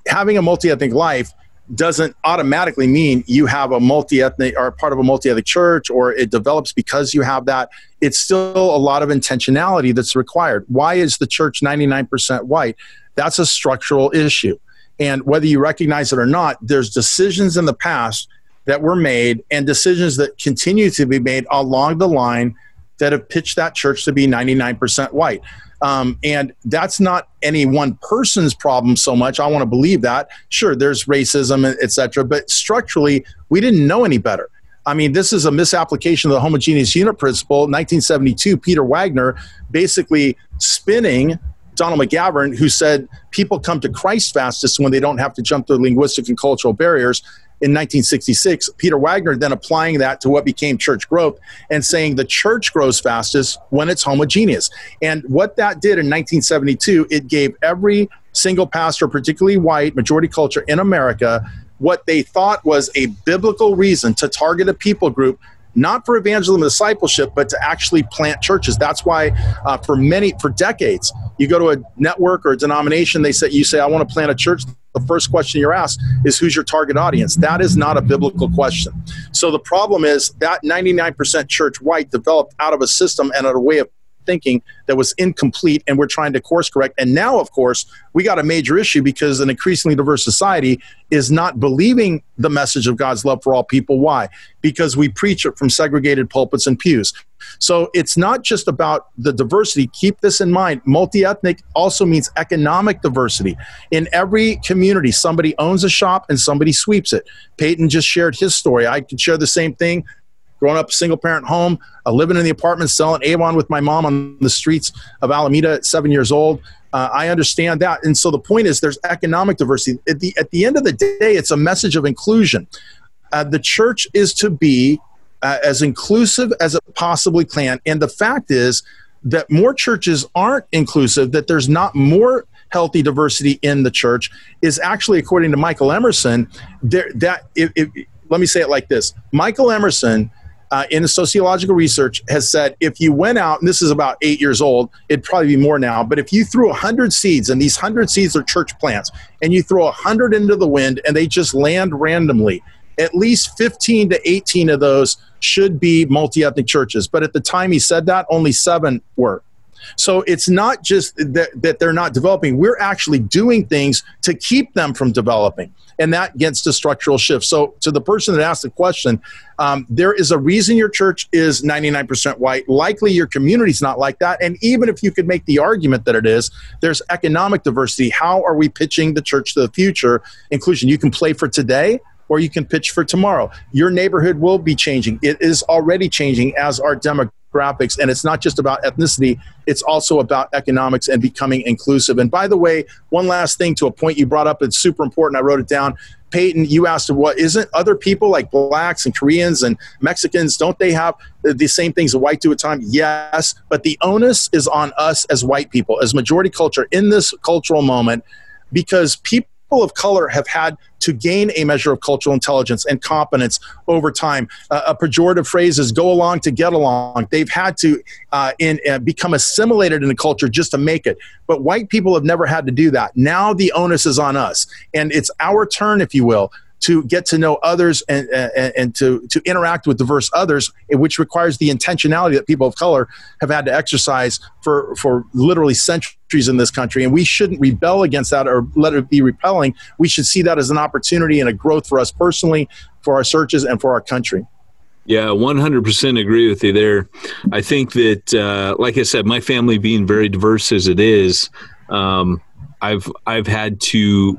having a multi-ethnic life doesn't automatically mean you have a multi-ethnic or part of a multi-ethnic church or it develops because you have that. It's still a lot of intentionality that's required. Why is the church 99% white? That's a structural issue. And whether you recognize it or not there's decisions in the past that were made and decisions that continue to be made along the line that have pitched that church to be 99% white. Um, and that's not any one person's problem so much. I want to believe that. Sure, there's racism, et cetera, but structurally, we didn't know any better. I mean, this is a misapplication of the homogeneous unit principle. 1972, Peter Wagner basically spinning Donald McGavran, who said people come to Christ fastest when they don't have to jump through linguistic and cultural barriers in 1966, Peter Wagner then applying that to what became church growth and saying the church grows fastest when it's homogeneous. And what that did in 1972, it gave every single pastor, particularly white, majority culture in America, what they thought was a biblical reason to target a people group not for evangelism and discipleship, but to actually plant churches. That's why, uh, for many, for decades, you go to a network or a denomination, they say, you say, I want to plant a church. The first question you're asked is, who's your target audience? That is not a biblical question. So the problem is that 99% church white developed out of a system and a way of thinking that was incomplete and we're trying to course correct. And now, of course, we got a major issue because an increasingly diverse society is not believing the message of God's love for all people. Why? Because we preach it from segregated pulpits and pews. So it's not just about the diversity. Keep this in mind. Multi ethnic also means economic diversity. In every community, somebody owns a shop and somebody sweeps it. Peyton just shared his story. I could share the same thing growing up single parent home, uh, living in the apartment, selling Avon with my mom on the streets of Alameda at seven years old. Uh, I understand that. And so the point is there's economic diversity. At the, at the end of the day, it's a message of inclusion. Uh, the church is to be uh, as inclusive as it possibly can. And the fact is that more churches aren't inclusive, that there's not more healthy diversity in the church is actually, according to Michael Emerson, there, that if, if, let me say it like this Michael Emerson uh, in sociological research has said if you went out, and this is about eight years old, it'd probably be more now, but if you threw 100 seeds, and these 100 seeds are church plants, and you throw 100 into the wind and they just land randomly, at least 15 to 18 of those should be multi ethnic churches. But at the time he said that, only seven were. So it's not just that, that they're not developing, we're actually doing things to keep them from developing and that gets to structural shifts. So, to the person that asked the question, um, there is a reason your church is 99% white. Likely your community's not like that. And even if you could make the argument that it is, there's economic diversity. How are we pitching the church to the future? Inclusion. You can play for today or you can pitch for tomorrow. Your neighborhood will be changing. It is already changing as our demographics and it's not just about ethnicity it's also about economics and becoming inclusive. And by the way one last thing to a point you brought up it's super important i wrote it down. Peyton you asked what isn't other people like blacks and koreans and mexicans don't they have the same things that white do at time? Yes but the onus is on us as white people as majority culture in this cultural moment because people people of color have had to gain a measure of cultural intelligence and competence over time. Uh, a pejorative phrase is go along to get along. They've had to uh, in, uh, become assimilated in the culture just to make it. But white people have never had to do that. Now the onus is on us. And it's our turn, if you will, to get to know others and, and, and, to, to interact with diverse others, which requires the intentionality that people of color have had to exercise for, for literally centuries in this country. And we shouldn't rebel against that or let it be repelling. We should see that as an opportunity and a growth for us personally, for our searches, and for our country. Yeah, 100% agree with you there. I think that, uh, like I said, my family being very diverse as it is, um, I've I've had to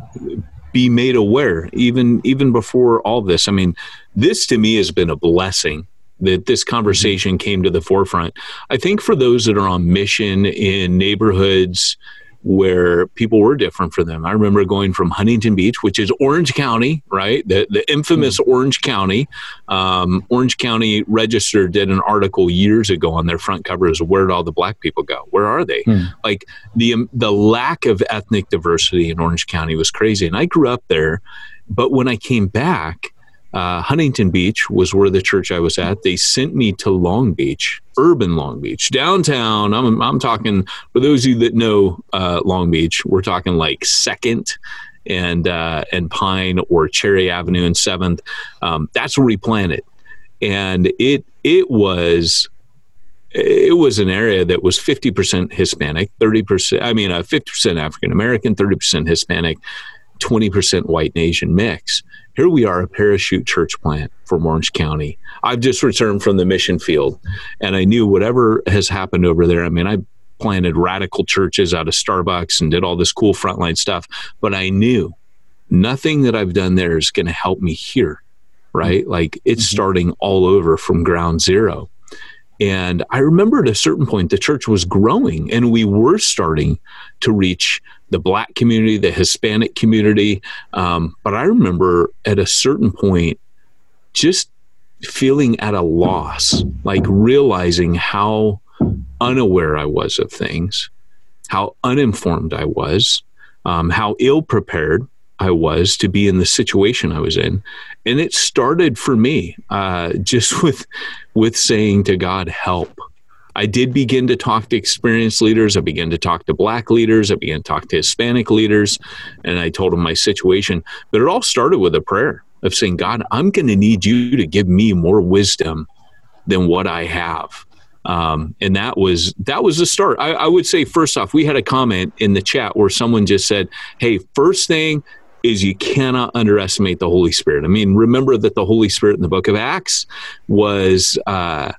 be made aware even even before all this. I mean, this to me has been a blessing that this conversation came to the forefront. I think for those that are on mission in neighborhoods where people were different for them. I remember going from Huntington Beach, which is Orange County, right? The, the infamous mm-hmm. Orange County. Um, Orange County Register did an article years ago on their front covers. Where did all the black people go? Where are they? Mm. Like the um, the lack of ethnic diversity in Orange County was crazy. And I grew up there, but when I came back, uh, Huntington Beach was where the church I was at. They sent me to Long Beach, urban Long Beach, downtown. I'm, I'm talking, for those of you that know uh, Long Beach, we're talking like Second and uh, and Pine or Cherry Avenue and Seventh. Um, that's where we planted, and it it was it was an area that was 50% Hispanic, 30%, I mean, uh, 50% African American, 30% Hispanic, 20% white and Asian mix. Here we are, a parachute church plant from Orange County. I've just returned from the mission field, and I knew whatever has happened over there. I mean, I planted radical churches out of Starbucks and did all this cool frontline stuff, but I knew nothing that I've done there is going to help me here, right? Mm-hmm. Like it's mm-hmm. starting all over from ground zero. And I remember at a certain point, the church was growing and we were starting to reach the black community, the Hispanic community. Um, but I remember at a certain point just feeling at a loss, like realizing how unaware I was of things, how uninformed I was, um, how ill prepared I was to be in the situation I was in. And it started for me uh, just with with saying to God, help. I did begin to talk to experienced leaders. I began to talk to black leaders. I began to talk to Hispanic leaders. And I told them my situation. But it all started with a prayer of saying, God, I'm going to need you to give me more wisdom than what I have. Um, and that was that was the start. I, I would say first off, we had a comment in the chat where someone just said, "Hey, first thing is you cannot underestimate the Holy Spirit." I mean, remember that the Holy Spirit in the Book of Acts was uh,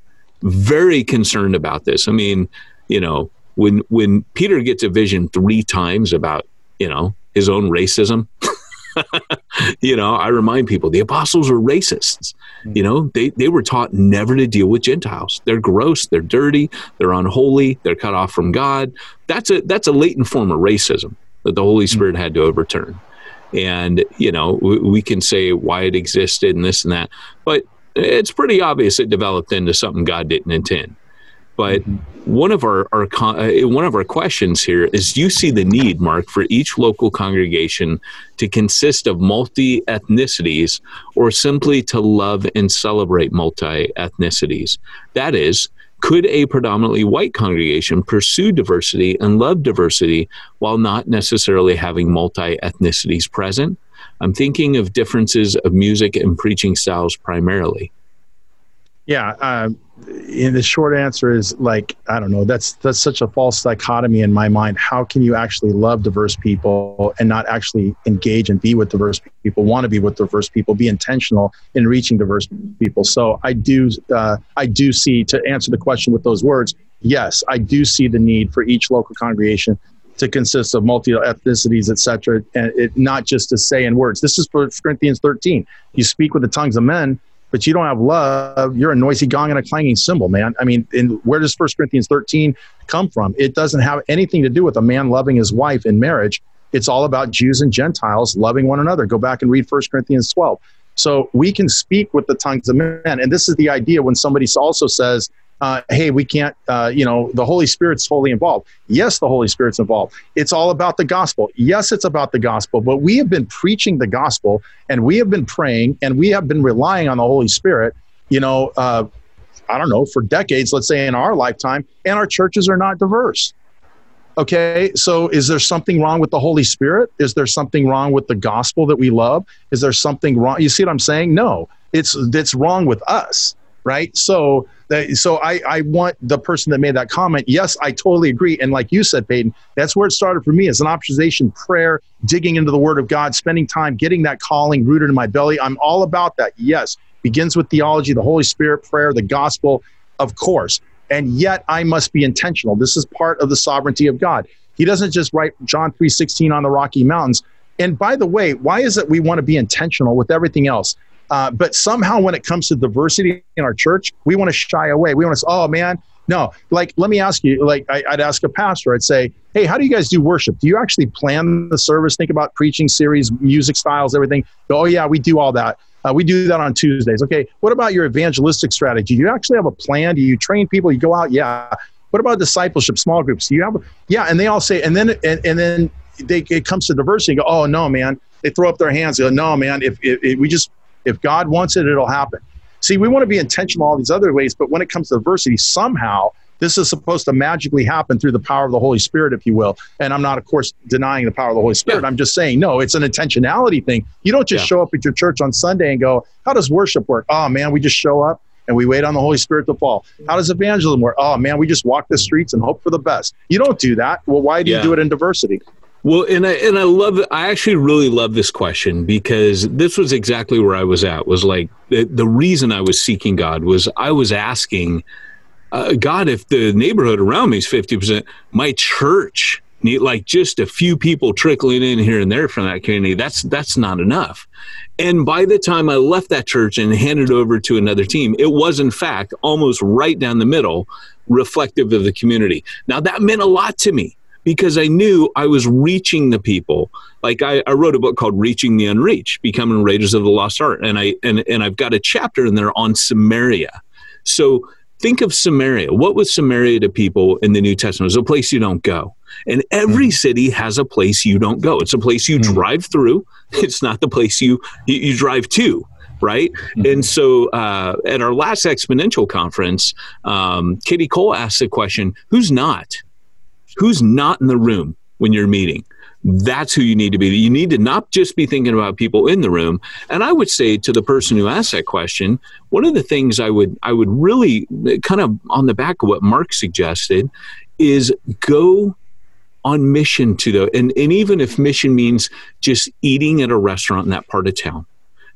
very concerned about this. I mean, you know, when when Peter gets a vision three times about you know his own racism. you know, I remind people the apostles were racists. Hmm. You know, they, they were taught never to deal with Gentiles. They're gross, they're dirty, they're unholy, they're cut off from God. That's a that's a latent form of racism that the Holy hmm. Spirit had to overturn. And, you know, we, we can say why it existed and this and that. But it's pretty obvious it developed into something God didn't intend. But mm-hmm. one of our, our uh, one of our questions here is: Do you see the need, Mark, for each local congregation to consist of multi ethnicities, or simply to love and celebrate multi ethnicities? That is, could a predominantly white congregation pursue diversity and love diversity while not necessarily having multi ethnicities present? I'm thinking of differences of music and preaching styles primarily. Yeah, uh, and the short answer is like I don't know. That's that's such a false dichotomy in my mind. How can you actually love diverse people and not actually engage and be with diverse people? Want to be with diverse people? Be intentional in reaching diverse people. So I do uh, I do see to answer the question with those words. Yes, I do see the need for each local congregation to consist of multi ethnicities, etc., and it, not just to say in words. This is for Corinthians 13. You speak with the tongues of men, but you don't have love. You're a noisy gong and a clanging cymbal, man. I mean, in, where does First Corinthians 13 come from? It doesn't have anything to do with a man loving his wife in marriage. It's all about Jews and Gentiles loving one another. Go back and read First Corinthians 12. So we can speak with the tongues of men. And this is the idea when somebody also says, uh, hey, we can't, uh, you know, the Holy Spirit's totally involved. Yes, the Holy Spirit's involved. It's all about the gospel. Yes, it's about the gospel, but we have been preaching the gospel and we have been praying and we have been relying on the Holy Spirit, you know, uh, I don't know, for decades, let's say in our lifetime, and our churches are not diverse. Okay, so is there something wrong with the Holy Spirit? Is there something wrong with the gospel that we love? Is there something wrong? You see what I'm saying? No, it's it's wrong with us, right? So so I, I want the person that made that comment. Yes, I totally agree. And like you said, Peyton, that's where it started for me as an optimization prayer, digging into the Word of God, spending time, getting that calling rooted in my belly. I'm all about that. Yes, begins with theology, the Holy Spirit, prayer, the gospel, of course. And yet I must be intentional. This is part of the sovereignty of God. He doesn't just write John 3:16 on the Rocky Mountains. And by the way, why is it we want to be intentional with everything else? Uh, but somehow when it comes to diversity in our church, we want to shy away. We want to say, oh man, no. Like, let me ask you, like, I, would ask a pastor, I'd say, hey, how do you guys do worship? Do you actually plan the service, think about preaching series, music styles, everything? Go, oh, yeah, we do all that. Uh, we do that on Tuesdays. Okay, what about your evangelistic strategy? Do you actually have a plan? Do you train people? You go out? Yeah. What about discipleship, small groups? Do you have? Yeah, and they all say, and then and, and then they, it comes to diversity. go, oh no, man. They throw up their hands. Go, no, man. If, if, if we just if God wants it, it'll happen. See, we want to be intentional all these other ways, but when it comes to diversity, somehow this is supposed to magically happen through the power of the Holy Spirit, if you will. And I'm not, of course, denying the power of the Holy Spirit. Yeah. I'm just saying, no, it's an intentionality thing. You don't just yeah. show up at your church on Sunday and go, how does worship work? Oh, man, we just show up and we wait on the Holy Spirit to fall. How does evangelism work? Oh, man, we just walk the streets and hope for the best. You don't do that. Well, why do yeah. you do it in diversity? Well, and I and I love I actually really love this question because this was exactly where I was at. Was like the, the reason I was seeking God was I was asking uh, God if the neighborhood around me is fifty percent, my church need like just a few people trickling in here and there from that community. That's that's not enough. And by the time I left that church and handed over to another team, it was in fact almost right down the middle, reflective of the community. Now that meant a lot to me because I knew I was reaching the people. Like I, I, wrote a book called Reaching the Unreached, Becoming Raiders of the Lost Art. And I and, and I've got a chapter in there on Samaria. So think of Samaria. What was Samaria to people in the New Testament? It was a place you don't go. And every mm. city has a place you don't go. It's a place you mm. drive through. It's not the place you you, you drive to right? Mm-hmm. And so uh, at our last exponential conference, um, Katie Cole asked the question, who's not? Who's not in the room when you're meeting? That's who you need to be. You need to not just be thinking about people in the room. And i would say to the person who asked that question one of the things i would i would really uh, kind of on the back of what mark suggested is go on mission to the and, and even if mission means just eating at a restaurant in that part of town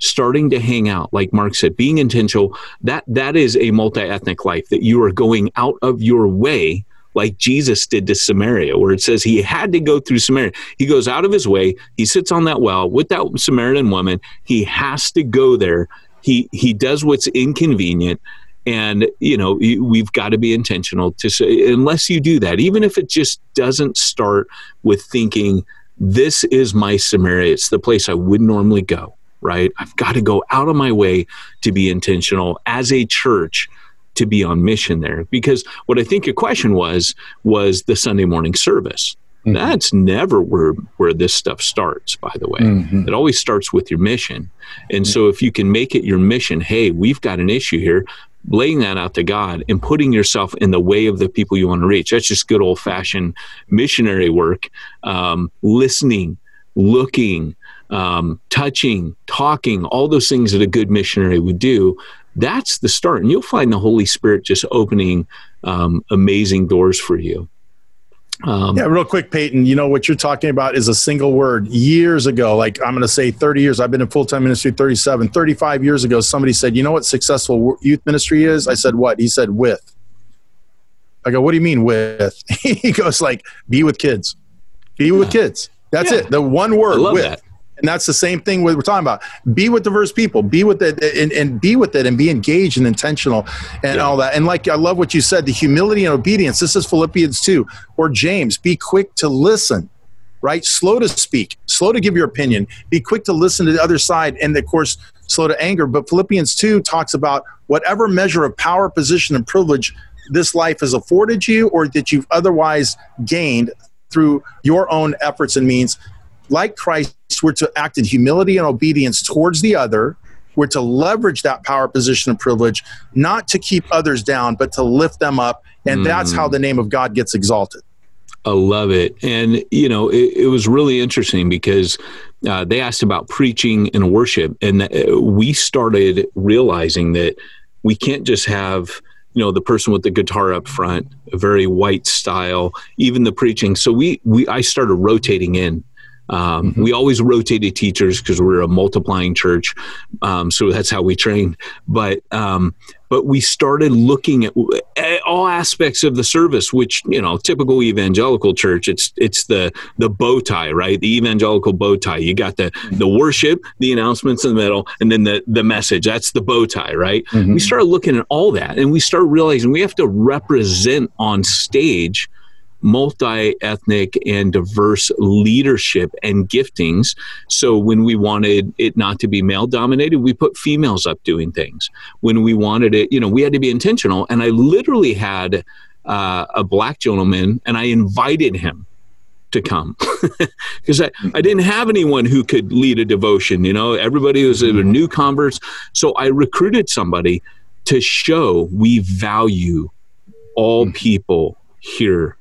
starting to hang out like mark said being intentional that that is a multi-ethnic life that you are going out of your way like Jesus did to Samaria, where it says he had to go through Samaria. He goes out of his way, he sits on that well with that Samaritan woman. He has to go there. He he does what's inconvenient. And you know we've got to be intentional to say unless you do that, even if it just doesn't start with thinking this is my Samaria. It's the place I would normally go. Right? I've got to go out of my way to be intentional as a church to be on mission there because what I think your question was was the Sunday morning service. Mm-hmm. That's never where where this stuff starts, by the way. Mm-hmm. It always starts with your mission. And mm-hmm. so if you can make it your mission, hey, we've got an issue here, laying that out to God and putting yourself in the way of the people you want to reach. That's just good old fashioned missionary work. Um, listening, looking, um, touching, talking, all those things that a good missionary would do that's the start. And you'll find the Holy Spirit just opening um, amazing doors for you. Um, yeah, real quick, Peyton. You know what you're talking about is a single word. Years ago, like I'm going to say 30 years, I've been in full time ministry 37, 35 years ago, somebody said, You know what successful youth ministry is? I said, What? He said, With. I go, What do you mean with? he goes, like, Be with kids. Be with kids. That's yeah. it. The one word, with. That. And that's the same thing we're talking about. Be with diverse people. Be with it and, and be with it and be engaged and intentional and yeah. all that. And like I love what you said, the humility and obedience. This is Philippians 2 or James. Be quick to listen, right? Slow to speak, slow to give your opinion. Be quick to listen to the other side. And of course, slow to anger. But Philippians 2 talks about whatever measure of power, position, and privilege this life has afforded you or that you've otherwise gained through your own efforts and means like Christ, we're to act in humility and obedience towards the other. We're to leverage that power, position, and privilege, not to keep others down, but to lift them up. And mm. that's how the name of God gets exalted. I love it. And, you know, it, it was really interesting because uh, they asked about preaching and worship. And uh, we started realizing that we can't just have you know the person with the guitar up front a very white style even the preaching so we we i started rotating in Um, mm-hmm. We always rotated teachers because we are a multiplying church, um, so that's how we trained. But um, but we started looking at, at, all aspects of the service, which you know, typical evangelical church, it's it's the the bow tie, right? The evangelical bow tie. You got the the worship, the announcements in the middle, and then the the message. That's the bow tie, right? Mm-hmm. We started looking at all that, and we started realizing we have to represent on stage multi ethnic and diverse leadership and giftings. So when we wanted it not to be male dominated, we put females up doing things. When we wanted it, you know, we had to be intentional. And I literally had uh, a black gentleman and I invited him to come because I, I didn't have anyone who could lead a devotion. You know, everybody was a new converts. So I recruited somebody to show we value all hmm. people here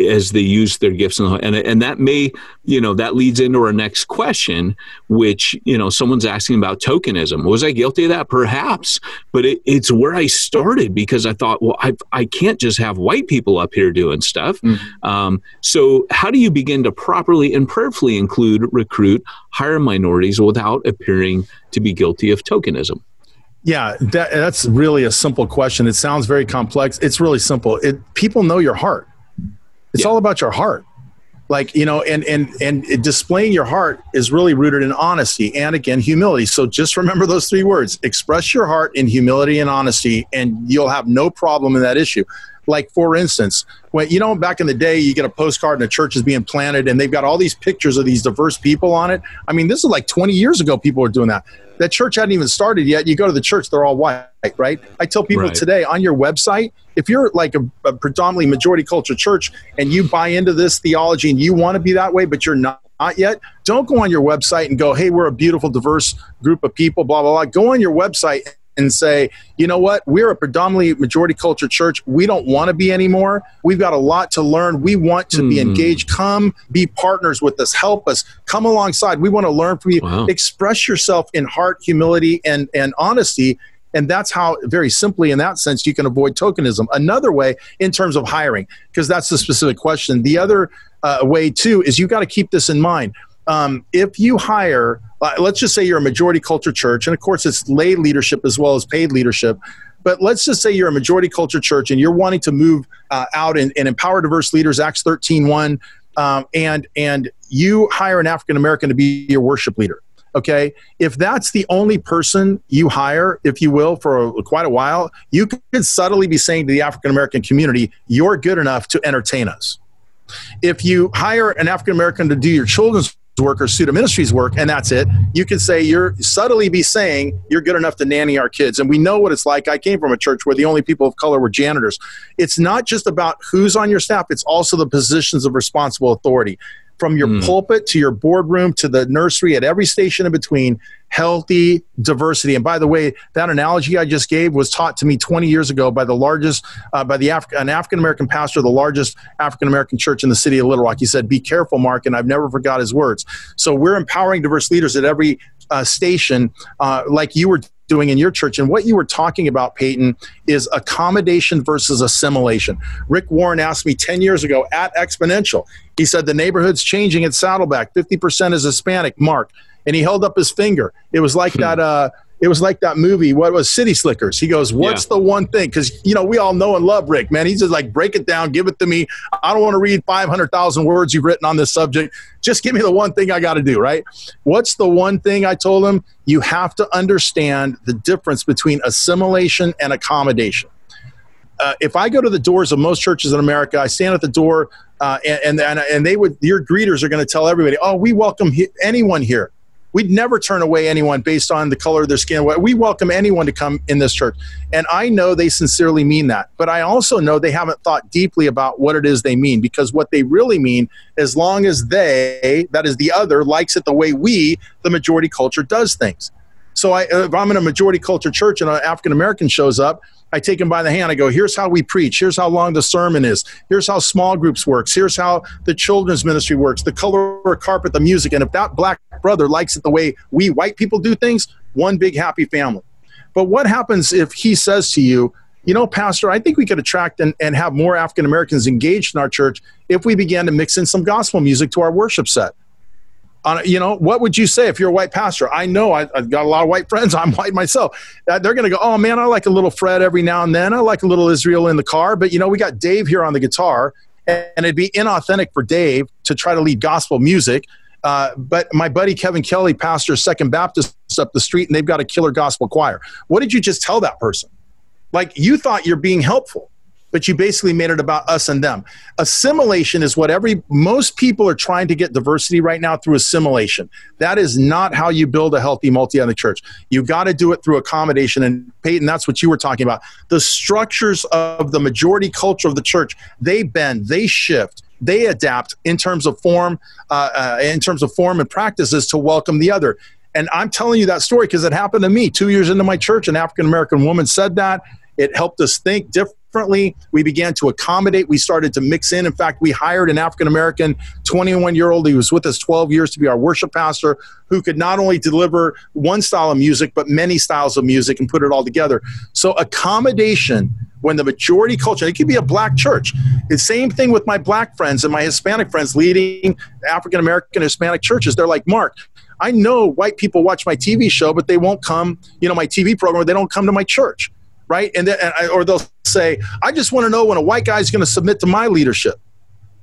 as they use their gifts and, and and that may you know that leads into our next question which you know someone's asking about tokenism was i guilty of that perhaps but it, it's where i started because i thought well i, I can't just have white people up here doing stuff mm-hmm. um, so how do you begin to properly and prayerfully include recruit hire minorities without appearing to be guilty of tokenism yeah, that, that's really a simple question. It sounds very complex. It's really simple. It, people know your heart. It's yeah. all about your heart. Like, you know, and, and, and displaying your heart is really rooted in honesty and again, humility. So just remember those three words express your heart in humility and honesty, and you'll have no problem in that issue. Like, for instance, when you know, back in the day, you get a postcard and a church is being planted, and they've got all these pictures of these diverse people on it. I mean, this is like 20 years ago, people were doing that. That church hadn't even started yet. You go to the church, they're all white, right? I tell people right. today on your website, if you're like a, a predominantly majority culture church and you buy into this theology and you want to be that way, but you're not not yet, don't go on your website and go, hey, we're a beautiful, diverse group of people, blah, blah, blah. Go on your website and say, you know what, we're a predominantly majority culture church. We don't want to be anymore. We've got a lot to learn. We want to mm. be hmm. engaged. Come be partners with us. Help us. Come alongside. We want to learn from you. Wow. Express yourself in heart, humility, and, and honesty. And that's how, very simply, in that sense, you can avoid tokenism. Another way, in terms of hiring, because that's the specific question. The other uh, way, too, is you've got to keep this in mind. Um, if you hire uh, let's just say you're a majority culture church, and of course it's lay leadership as well as paid leadership. But let's just say you're a majority culture church and you're wanting to move uh, out and, and, empower diverse leaders, Acts 13 1, um, and, and you hire an African American to be your worship leader. Okay. If that's the only person you hire, if you will, for a, quite a while, you could subtly be saying to the African American community, you're good enough to entertain us. If you hire an African American to do your children's work or student ministries work and that's it. You can say you're subtly be saying you're good enough to nanny our kids. And we know what it's like. I came from a church where the only people of color were janitors. It's not just about who's on your staff. It's also the positions of responsible authority from your mm. pulpit to your boardroom to the nursery at every station in between healthy diversity. And by the way that analogy i just gave was taught to me 20 years ago by the largest uh, by the Af- an african american pastor of the largest african american church in the city of little rock. He said be careful mark and i've never forgot his words. So we're empowering diverse leaders at every uh, station uh, like you were doing in your church. And what you were talking about, Peyton, is accommodation versus assimilation. Rick Warren asked me 10 years ago at Exponential, he said, The neighborhood's changing at Saddleback. 50% is Hispanic, Mark. And he held up his finger. It was like hmm. that. Uh, it was like that movie. What was City Slickers? He goes, "What's yeah. the one thing?" Because you know we all know and love Rick, man. He's just like, "Break it down, give it to me. I don't want to read five hundred thousand words you've written on this subject. Just give me the one thing I got to do." Right? What's the one thing I told him? You have to understand the difference between assimilation and accommodation. Uh, if I go to the doors of most churches in America, I stand at the door, uh, and, and and they would your greeters are going to tell everybody, "Oh, we welcome he- anyone here." We'd never turn away anyone based on the color of their skin. We welcome anyone to come in this church. And I know they sincerely mean that. But I also know they haven't thought deeply about what it is they mean because what they really mean, as long as they, that is the other, likes it the way we, the majority culture, does things. So I, if I'm in a majority culture church and an African American shows up, I take him by the hand. I go, here's how we preach. Here's how long the sermon is. Here's how small groups works. Here's how the children's ministry works, the color carpet, the music. And if that black brother likes it the way we white people do things, one big happy family. But what happens if he says to you, you know, Pastor, I think we could attract and, and have more African Americans engaged in our church if we began to mix in some gospel music to our worship set. On, you know, what would you say if you're a white pastor? I know I, have got a lot of white friends. I'm white myself. Uh, they're going to go, oh man, I like a little Fred every now and then. I like a little Israel in the car. But, you know, we got Dave here on the guitar, and it'd be inauthentic for Dave to try to lead gospel music. Uh, but my buddy Kevin Kelly pastors Second Baptist up the street, and they've got a killer gospel choir. What did you just tell that person? Like you thought you're being helpful but you basically made it about us and them. Assimilation is what every most people are trying to get diversity right now through assimilation. That is not how you build a healthy multi-ethnic church. You got to do it through accommodation. And Peyton, that's what you were talking about. The structures of the majority culture of the church they bend, they shift they adapt in terms of form, uh, uh, in terms of form and practices to welcome the other. And I'm telling you that story because it happened to me two years into my church. An African American woman said that. It helped us think different differently. We began to accommodate. We started to mix in. In fact, we hired an African American 21 year old. He was with us 12 years to be our worship pastor who could not only deliver one style of music, but many styles of music and put it all together. So, accommodation when the majority culture, it could be a black church. The same thing with my black friends and my Hispanic friends leading African American Hispanic churches. They're like, Mark, I know white people watch my TV show, but they won't come, you know, my TV program, they don't come to my church right? And, then, or they'll say, I just want to know when a white guy is going to submit to my leadership.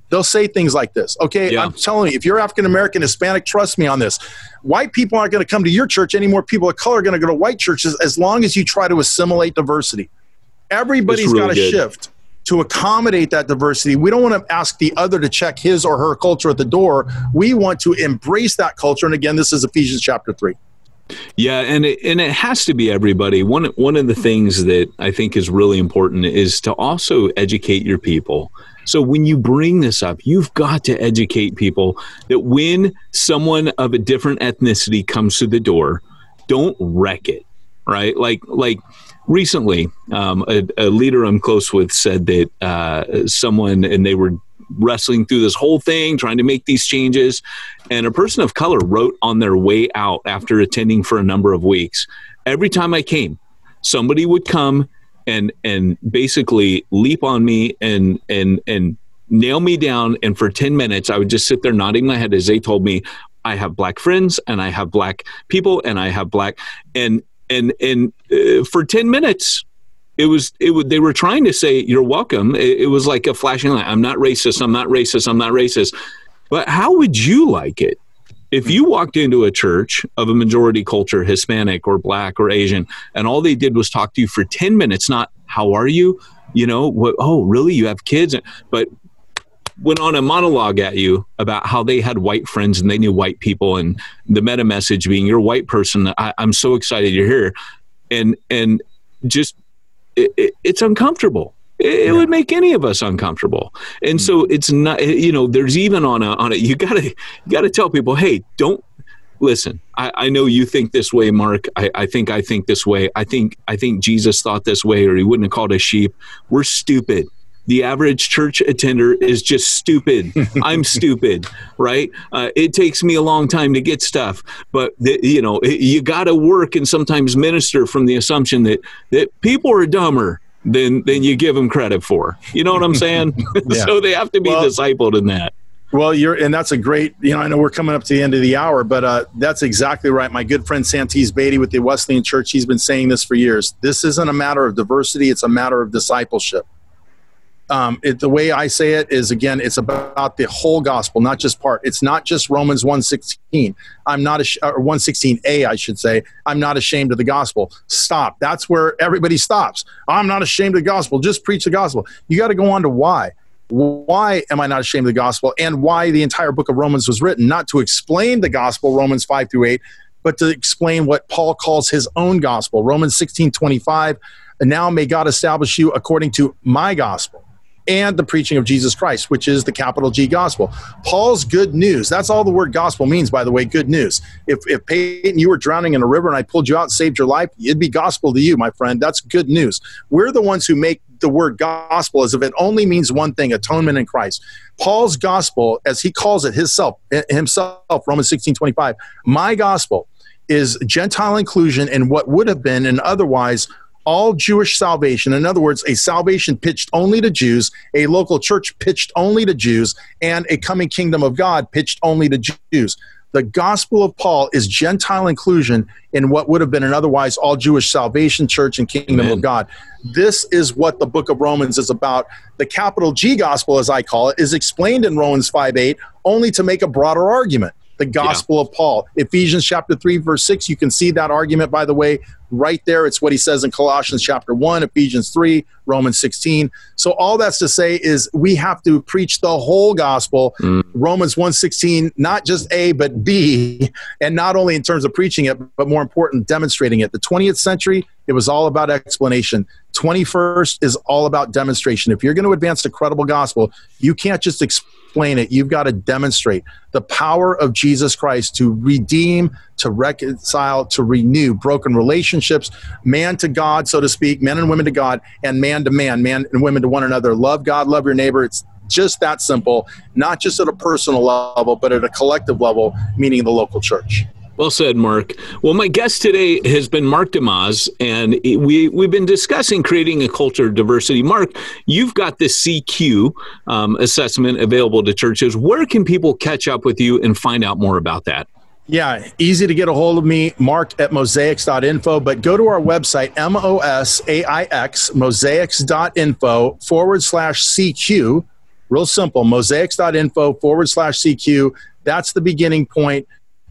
They'll say things like this. Okay, yeah. I'm telling you, if you're African American, Hispanic, trust me on this. White people aren't going to come to your church anymore. People of color are going to go to white churches as long as you try to assimilate diversity. Everybody's really got to shift to accommodate that diversity. We don't want to ask the other to check his or her culture at the door. We want to embrace that culture. And again, this is Ephesians chapter 3. Yeah, and it, and it has to be everybody. One one of the things that I think is really important is to also educate your people. So when you bring this up, you've got to educate people that when someone of a different ethnicity comes to the door, don't wreck it, right? Like like recently, um, a, a, leader I'm close with said that uh, someone and they were wrestling through this whole thing, trying to make these changes. And a person of color wrote on their way out after attending for a number of weeks. Every time I came, somebody would come and and basically leap on me and and and nail me down. And for ten minutes, I would just sit there nodding my head as they told me, "I have black friends, and I have black people, and I have black." And and and uh, for ten minutes, it was it would they were trying to say you're welcome. It, it, was like a flashing light. I'm not racist. I'm not racist. I'm not racist. But how would you like it if you walked into a church of a majority culture hispanic or black or asian and all they did was talk to you for 10 minutes not how are you? You know what oh really? You have kids? But went on a monologue at you about how they had white friends and they knew white people and the meta message being you're a white person. I, i'm so excited you're here. And and just it, it, it's uncomfortable. It, yeah. would make any of us uncomfortable, and mm-hmm. so it's not. You know, there's even on a on it. You gotta you gotta tell people, hey, don't listen. I, I know you think this way, Mark. I, I think I think this way. I think I think Jesus thought this way, or he wouldn't have called us sheep. We're stupid the average church attender is just stupid. I'm stupid, right? Uh, it takes me a long time to get stuff, but the, you know, you got to work and sometimes minister from the assumption that that people are dumber than than you give them credit for. You know what I'm saying? so they have to be well, discipled in that. Well, you're, and that's a great, you know, I know we're coming up to the end of the hour, but uh, that's exactly right. My good friend Santes Beatty with the Wesleyan Church, he's been saying this for years. This isn't a matter of diversity, it's a matter of discipleship um, it, the way I say it is again, it's about the whole gospel, not just part. It's not just Romans 116. I'm not a, or 116a, I should say. I'm not ashamed of the gospel. Stop. That's where everybody stops. I'm not ashamed of the gospel. Just preach the gospel. You got to go on to why. Why am I not ashamed of the gospel? And why the entire book of Romans was written, not to explain the gospel, Romans 5 through 8, but to explain what Paul calls his own gospel. Romans 16 25. And now may God establish you according to my gospel and the preaching of Jesus Christ, which is the capital G gospel. Paul's good news. That's all the word gospel means, by the way, good news. If, if Peyton, you were drowning in a river and I pulled you out and saved your life, it'd be gospel to you, my friend. That's good news. We're the ones who make the word gospel as if it only means one thing atonement in Christ. Paul's gospel, as he calls it himself, himself Romans 16 25, my gospel is Gentile inclusion in what would have been an otherwise all Jewish salvation. In other words, a salvation pitched only to Jews, a local church pitched only to Jews, and a coming kingdom of God pitched only to Jews. The gospel of Paul is Gentile inclusion in what would have been an otherwise all Jewish salvation church and kingdom Amen. of God. This is what the book of Romans is about. The capital G gospel, as I call it, is explained in Romans 5 8 only to make a broader argument the gospel yeah. of Paul. Ephesians chapter 3, verse 6, you can see that argument, by the way, right there. It's what he says in Colossians chapter 1, Ephesians 3, Romans 16. So all that's to say is we have to preach the whole gospel. Mm. Romans 1:16, not just A, but B, and not only in terms of preaching it, but more important, demonstrating it. The 20th century, it was all about explanation. 21st is all about demonstration. If you're going to advance the credible gospel, you can't just explain explain it, you've got to demonstrate the power of Jesus Christ to redeem, to reconcile, to renew broken relationships, man to God, so to speak, men and women to God, and man to man, man and women to one another. Love God, love your neighbor. It's just that simple, not just at a personal level, but at a collective level, meaning the local church. Well said, Mark. Well, my guest today has been Mark DeYmaz, and we, we've been discussing creating a culture of diversity. Mark, you've got this CQ um, assessment available to churches. Where can people catch up with you and find out more about that? Yeah, easy to get a hold of me, mark at mosaix.info, but go to our website, M O S A I X, mosaix.info forward slash CQ. Real simple, mosaix.info forward slash CQ. That's the beginning point.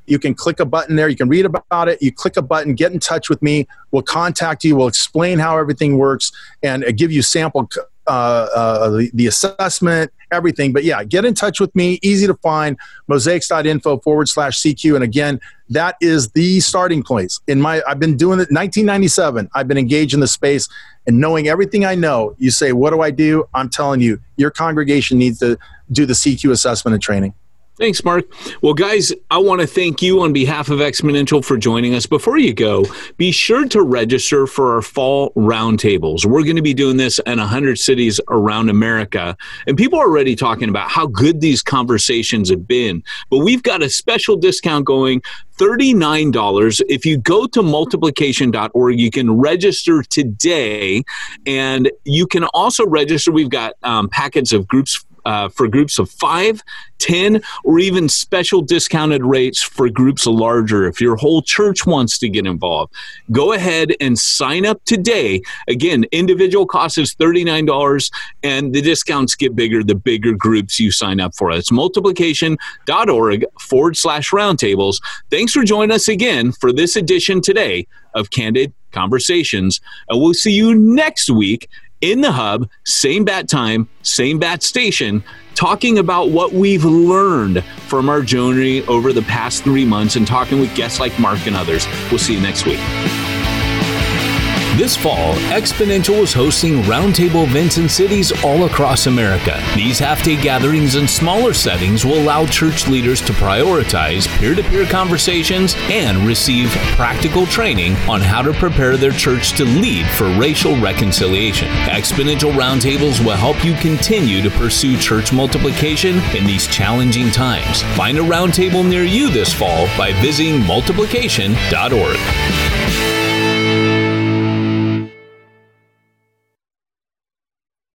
You can click a button there. You can read about it. You click a button, get in touch with me. We'll contact you. We'll explain how everything works and uh, give you sample uh, uh, the, the, assessment, everything. But yeah, get in touch with me. Easy to find. Mosaix.info forward slash CQ. And again, that is the starting place. In my, I've been doing it 1997. I've been engaged in the space and knowing everything I know. You say, what do I do? I'm telling you, your congregation needs to do the CQ assessment and training. Thanks, Mark. Well, guys, I want to thank you on behalf of Exponential for joining us. Before you go, be sure to register for our fall roundtables. We're going to be doing this in 100 cities around America. And people are already talking about how good these conversations have been. But we've got a special discount going $39. If you go to multiplication.org, you can register today. And you can also register. We've got um, packets of groups uh, for groups of five, 10, or even special discounted rates for groups larger. If your whole church wants to get involved, go ahead and sign up today. Again, individual cost is $39, and the discounts get bigger the bigger groups you sign up for. It's multiplication.org forward slash roundtables. Thanks for joining us again for this edition today of Candid Conversations. And we'll see you next week in the hub, same bat time, same bat station, talking about what we've learned from our journey over the past three months and talking with guests like Mark and others. We'll see you next week. This fall, Exponential is hosting roundtable events in cities all across America. These half day gatherings in smaller settings will allow church leaders to prioritize peer to peer conversations and receive practical training on how to prepare their church to lead for racial reconciliation. Exponential roundtables will help you continue to pursue church multiplication in these challenging times. Find a roundtable near you this fall by visiting multiplication.org.